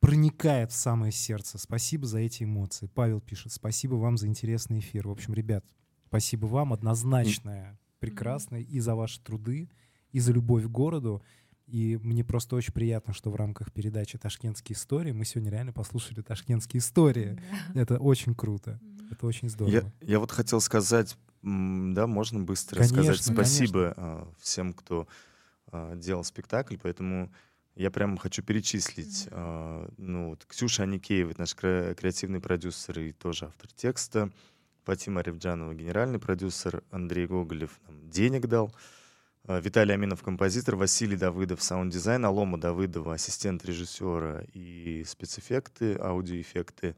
проникает в самое сердце. Спасибо за эти эмоции. Павел пишет, спасибо вам за интересный эфир. В общем, ребят, спасибо вам, однозначно прекрасно и за ваши труды, и за любовь к городу. И мне просто очень приятно, что в рамках передачи «Ташкентские истории» мы сегодня реально послушали ташкентские истории. Да. Это очень круто. Это очень здорово. Я, я вот хотел сказать, да, можно быстро конечно, сказать спасибо конечно. всем, кто а, делал спектакль, поэтому я прямо хочу перечислить. Mm-hmm. Ну, вот Ксюша Аникеева, наш креативный продюсер и тоже автор текста, Фатима Ревджанова, генеральный продюсер, Андрей Гоголев нам денег дал. Э, Виталий Аминов, композитор, Василий Давыдов, саунд-дизайн, Алома Давыдова, ассистент режиссера и спецэффекты, аудиоэффекты,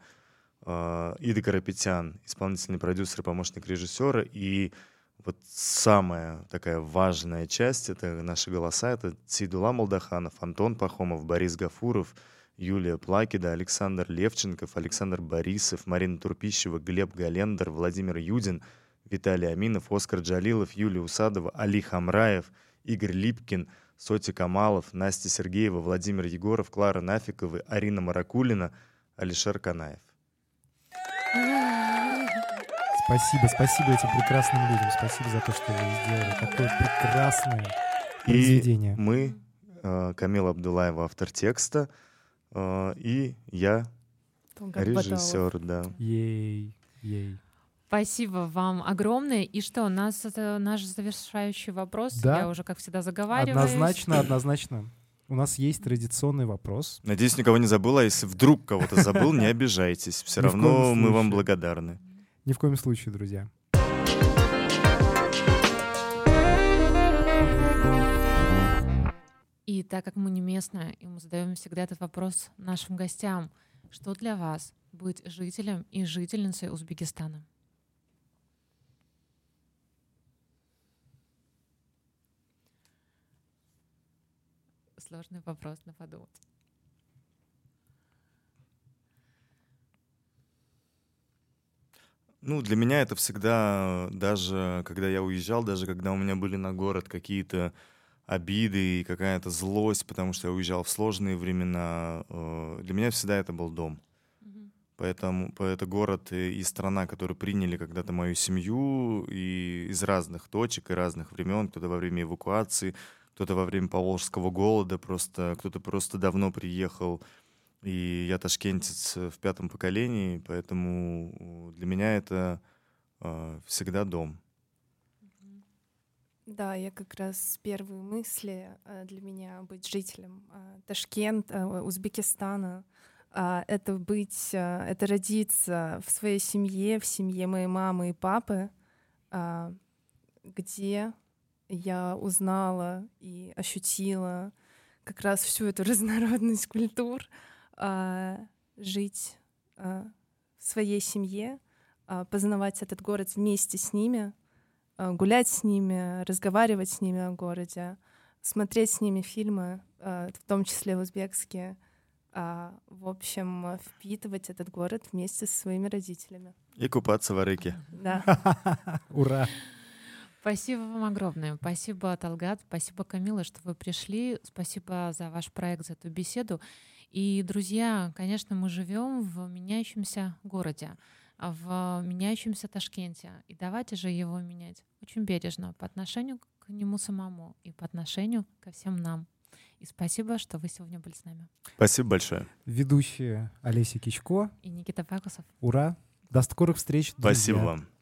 э, Ида Карапетян, исполнительный продюсер, помощник режиссера. И вот самая такая важная часть — это наши голоса. Это Цидула Молдаханов, Антон Пахомов, Борис Гафуров, Юлия Плакида, Александр Левченков, Александр Борисов, Марина Турпищева, Глеб Галендер, Владимир Юдин — Виталий Аминов, Оскар Джалилов, Юлия Усадова, Али Хамраев, Игорь Липкин, Соти Камалов, Настя Сергеева, Владимир Егоров, Клара Нафикова, Арина Маракулина, Алишер Канаев. Спасибо, спасибо этим прекрасным людям. Спасибо за то, что вы сделали такое прекрасное произведение. И мы, э, Камил Абдулаева, автор текста, э, и я, режиссер, да. Ей, ей. Спасибо вам огромное. И что, у нас это наш завершающий вопрос. Да. Я уже, как всегда, заговариваю. Однозначно, однозначно. У нас есть традиционный вопрос. Надеюсь, никого не забыла. Если вдруг кого-то забыл, не обижайтесь. Все равно мы вам благодарны. Ни в коем случае, друзья. И так как мы не местные, и мы задаем всегда этот вопрос нашим гостям, что для вас быть жителем и жительницей Узбекистана? Сложный вопрос на подумать. Ну, для меня это всегда, даже когда я уезжал, даже когда у меня были на город какие-то обиды и какая-то злость, потому что я уезжал в сложные времена, э, для меня всегда это был дом. Поэтому это город и страна, которые приняли когда-то мою семью и из разных точек и разных времен, кто-то во время эвакуации, кто-то во время Поволжского голода, просто кто-то просто давно приехал. И я ташкентец в пятом поколении, поэтому для меня это э, всегда дом. Да, я как раз первые мысли э, для меня быть жителем э, Ташкента, Узбекистана, э, это быть, это родиться в своей семье, в семье моей мамы и папы, где я узнала и ощутила как раз всю эту разнородность культур, а, жить а, в своей семье, а, познавать этот город вместе с ними, гулять с ними, разговаривать с ними о городе, смотреть с ними фильмы, в том числе узбекские, в общем, впитывать этот город вместе со своими родителями. И купаться в Арыке. Да. Ура! Спасибо вам огромное. Спасибо, Талгат. Спасибо, Камила, что вы пришли. Спасибо за ваш проект, за эту беседу. И, друзья, конечно, мы живем в меняющемся городе, в меняющемся Ташкенте. И давайте же его менять очень бережно по отношению к нему самому и по отношению ко всем нам. И спасибо, что вы сегодня были с нами. Спасибо большое. Ведущие Олеся Кичко. И Никита Пакусов. Ура! До скорых встреч, друзья. Спасибо вам.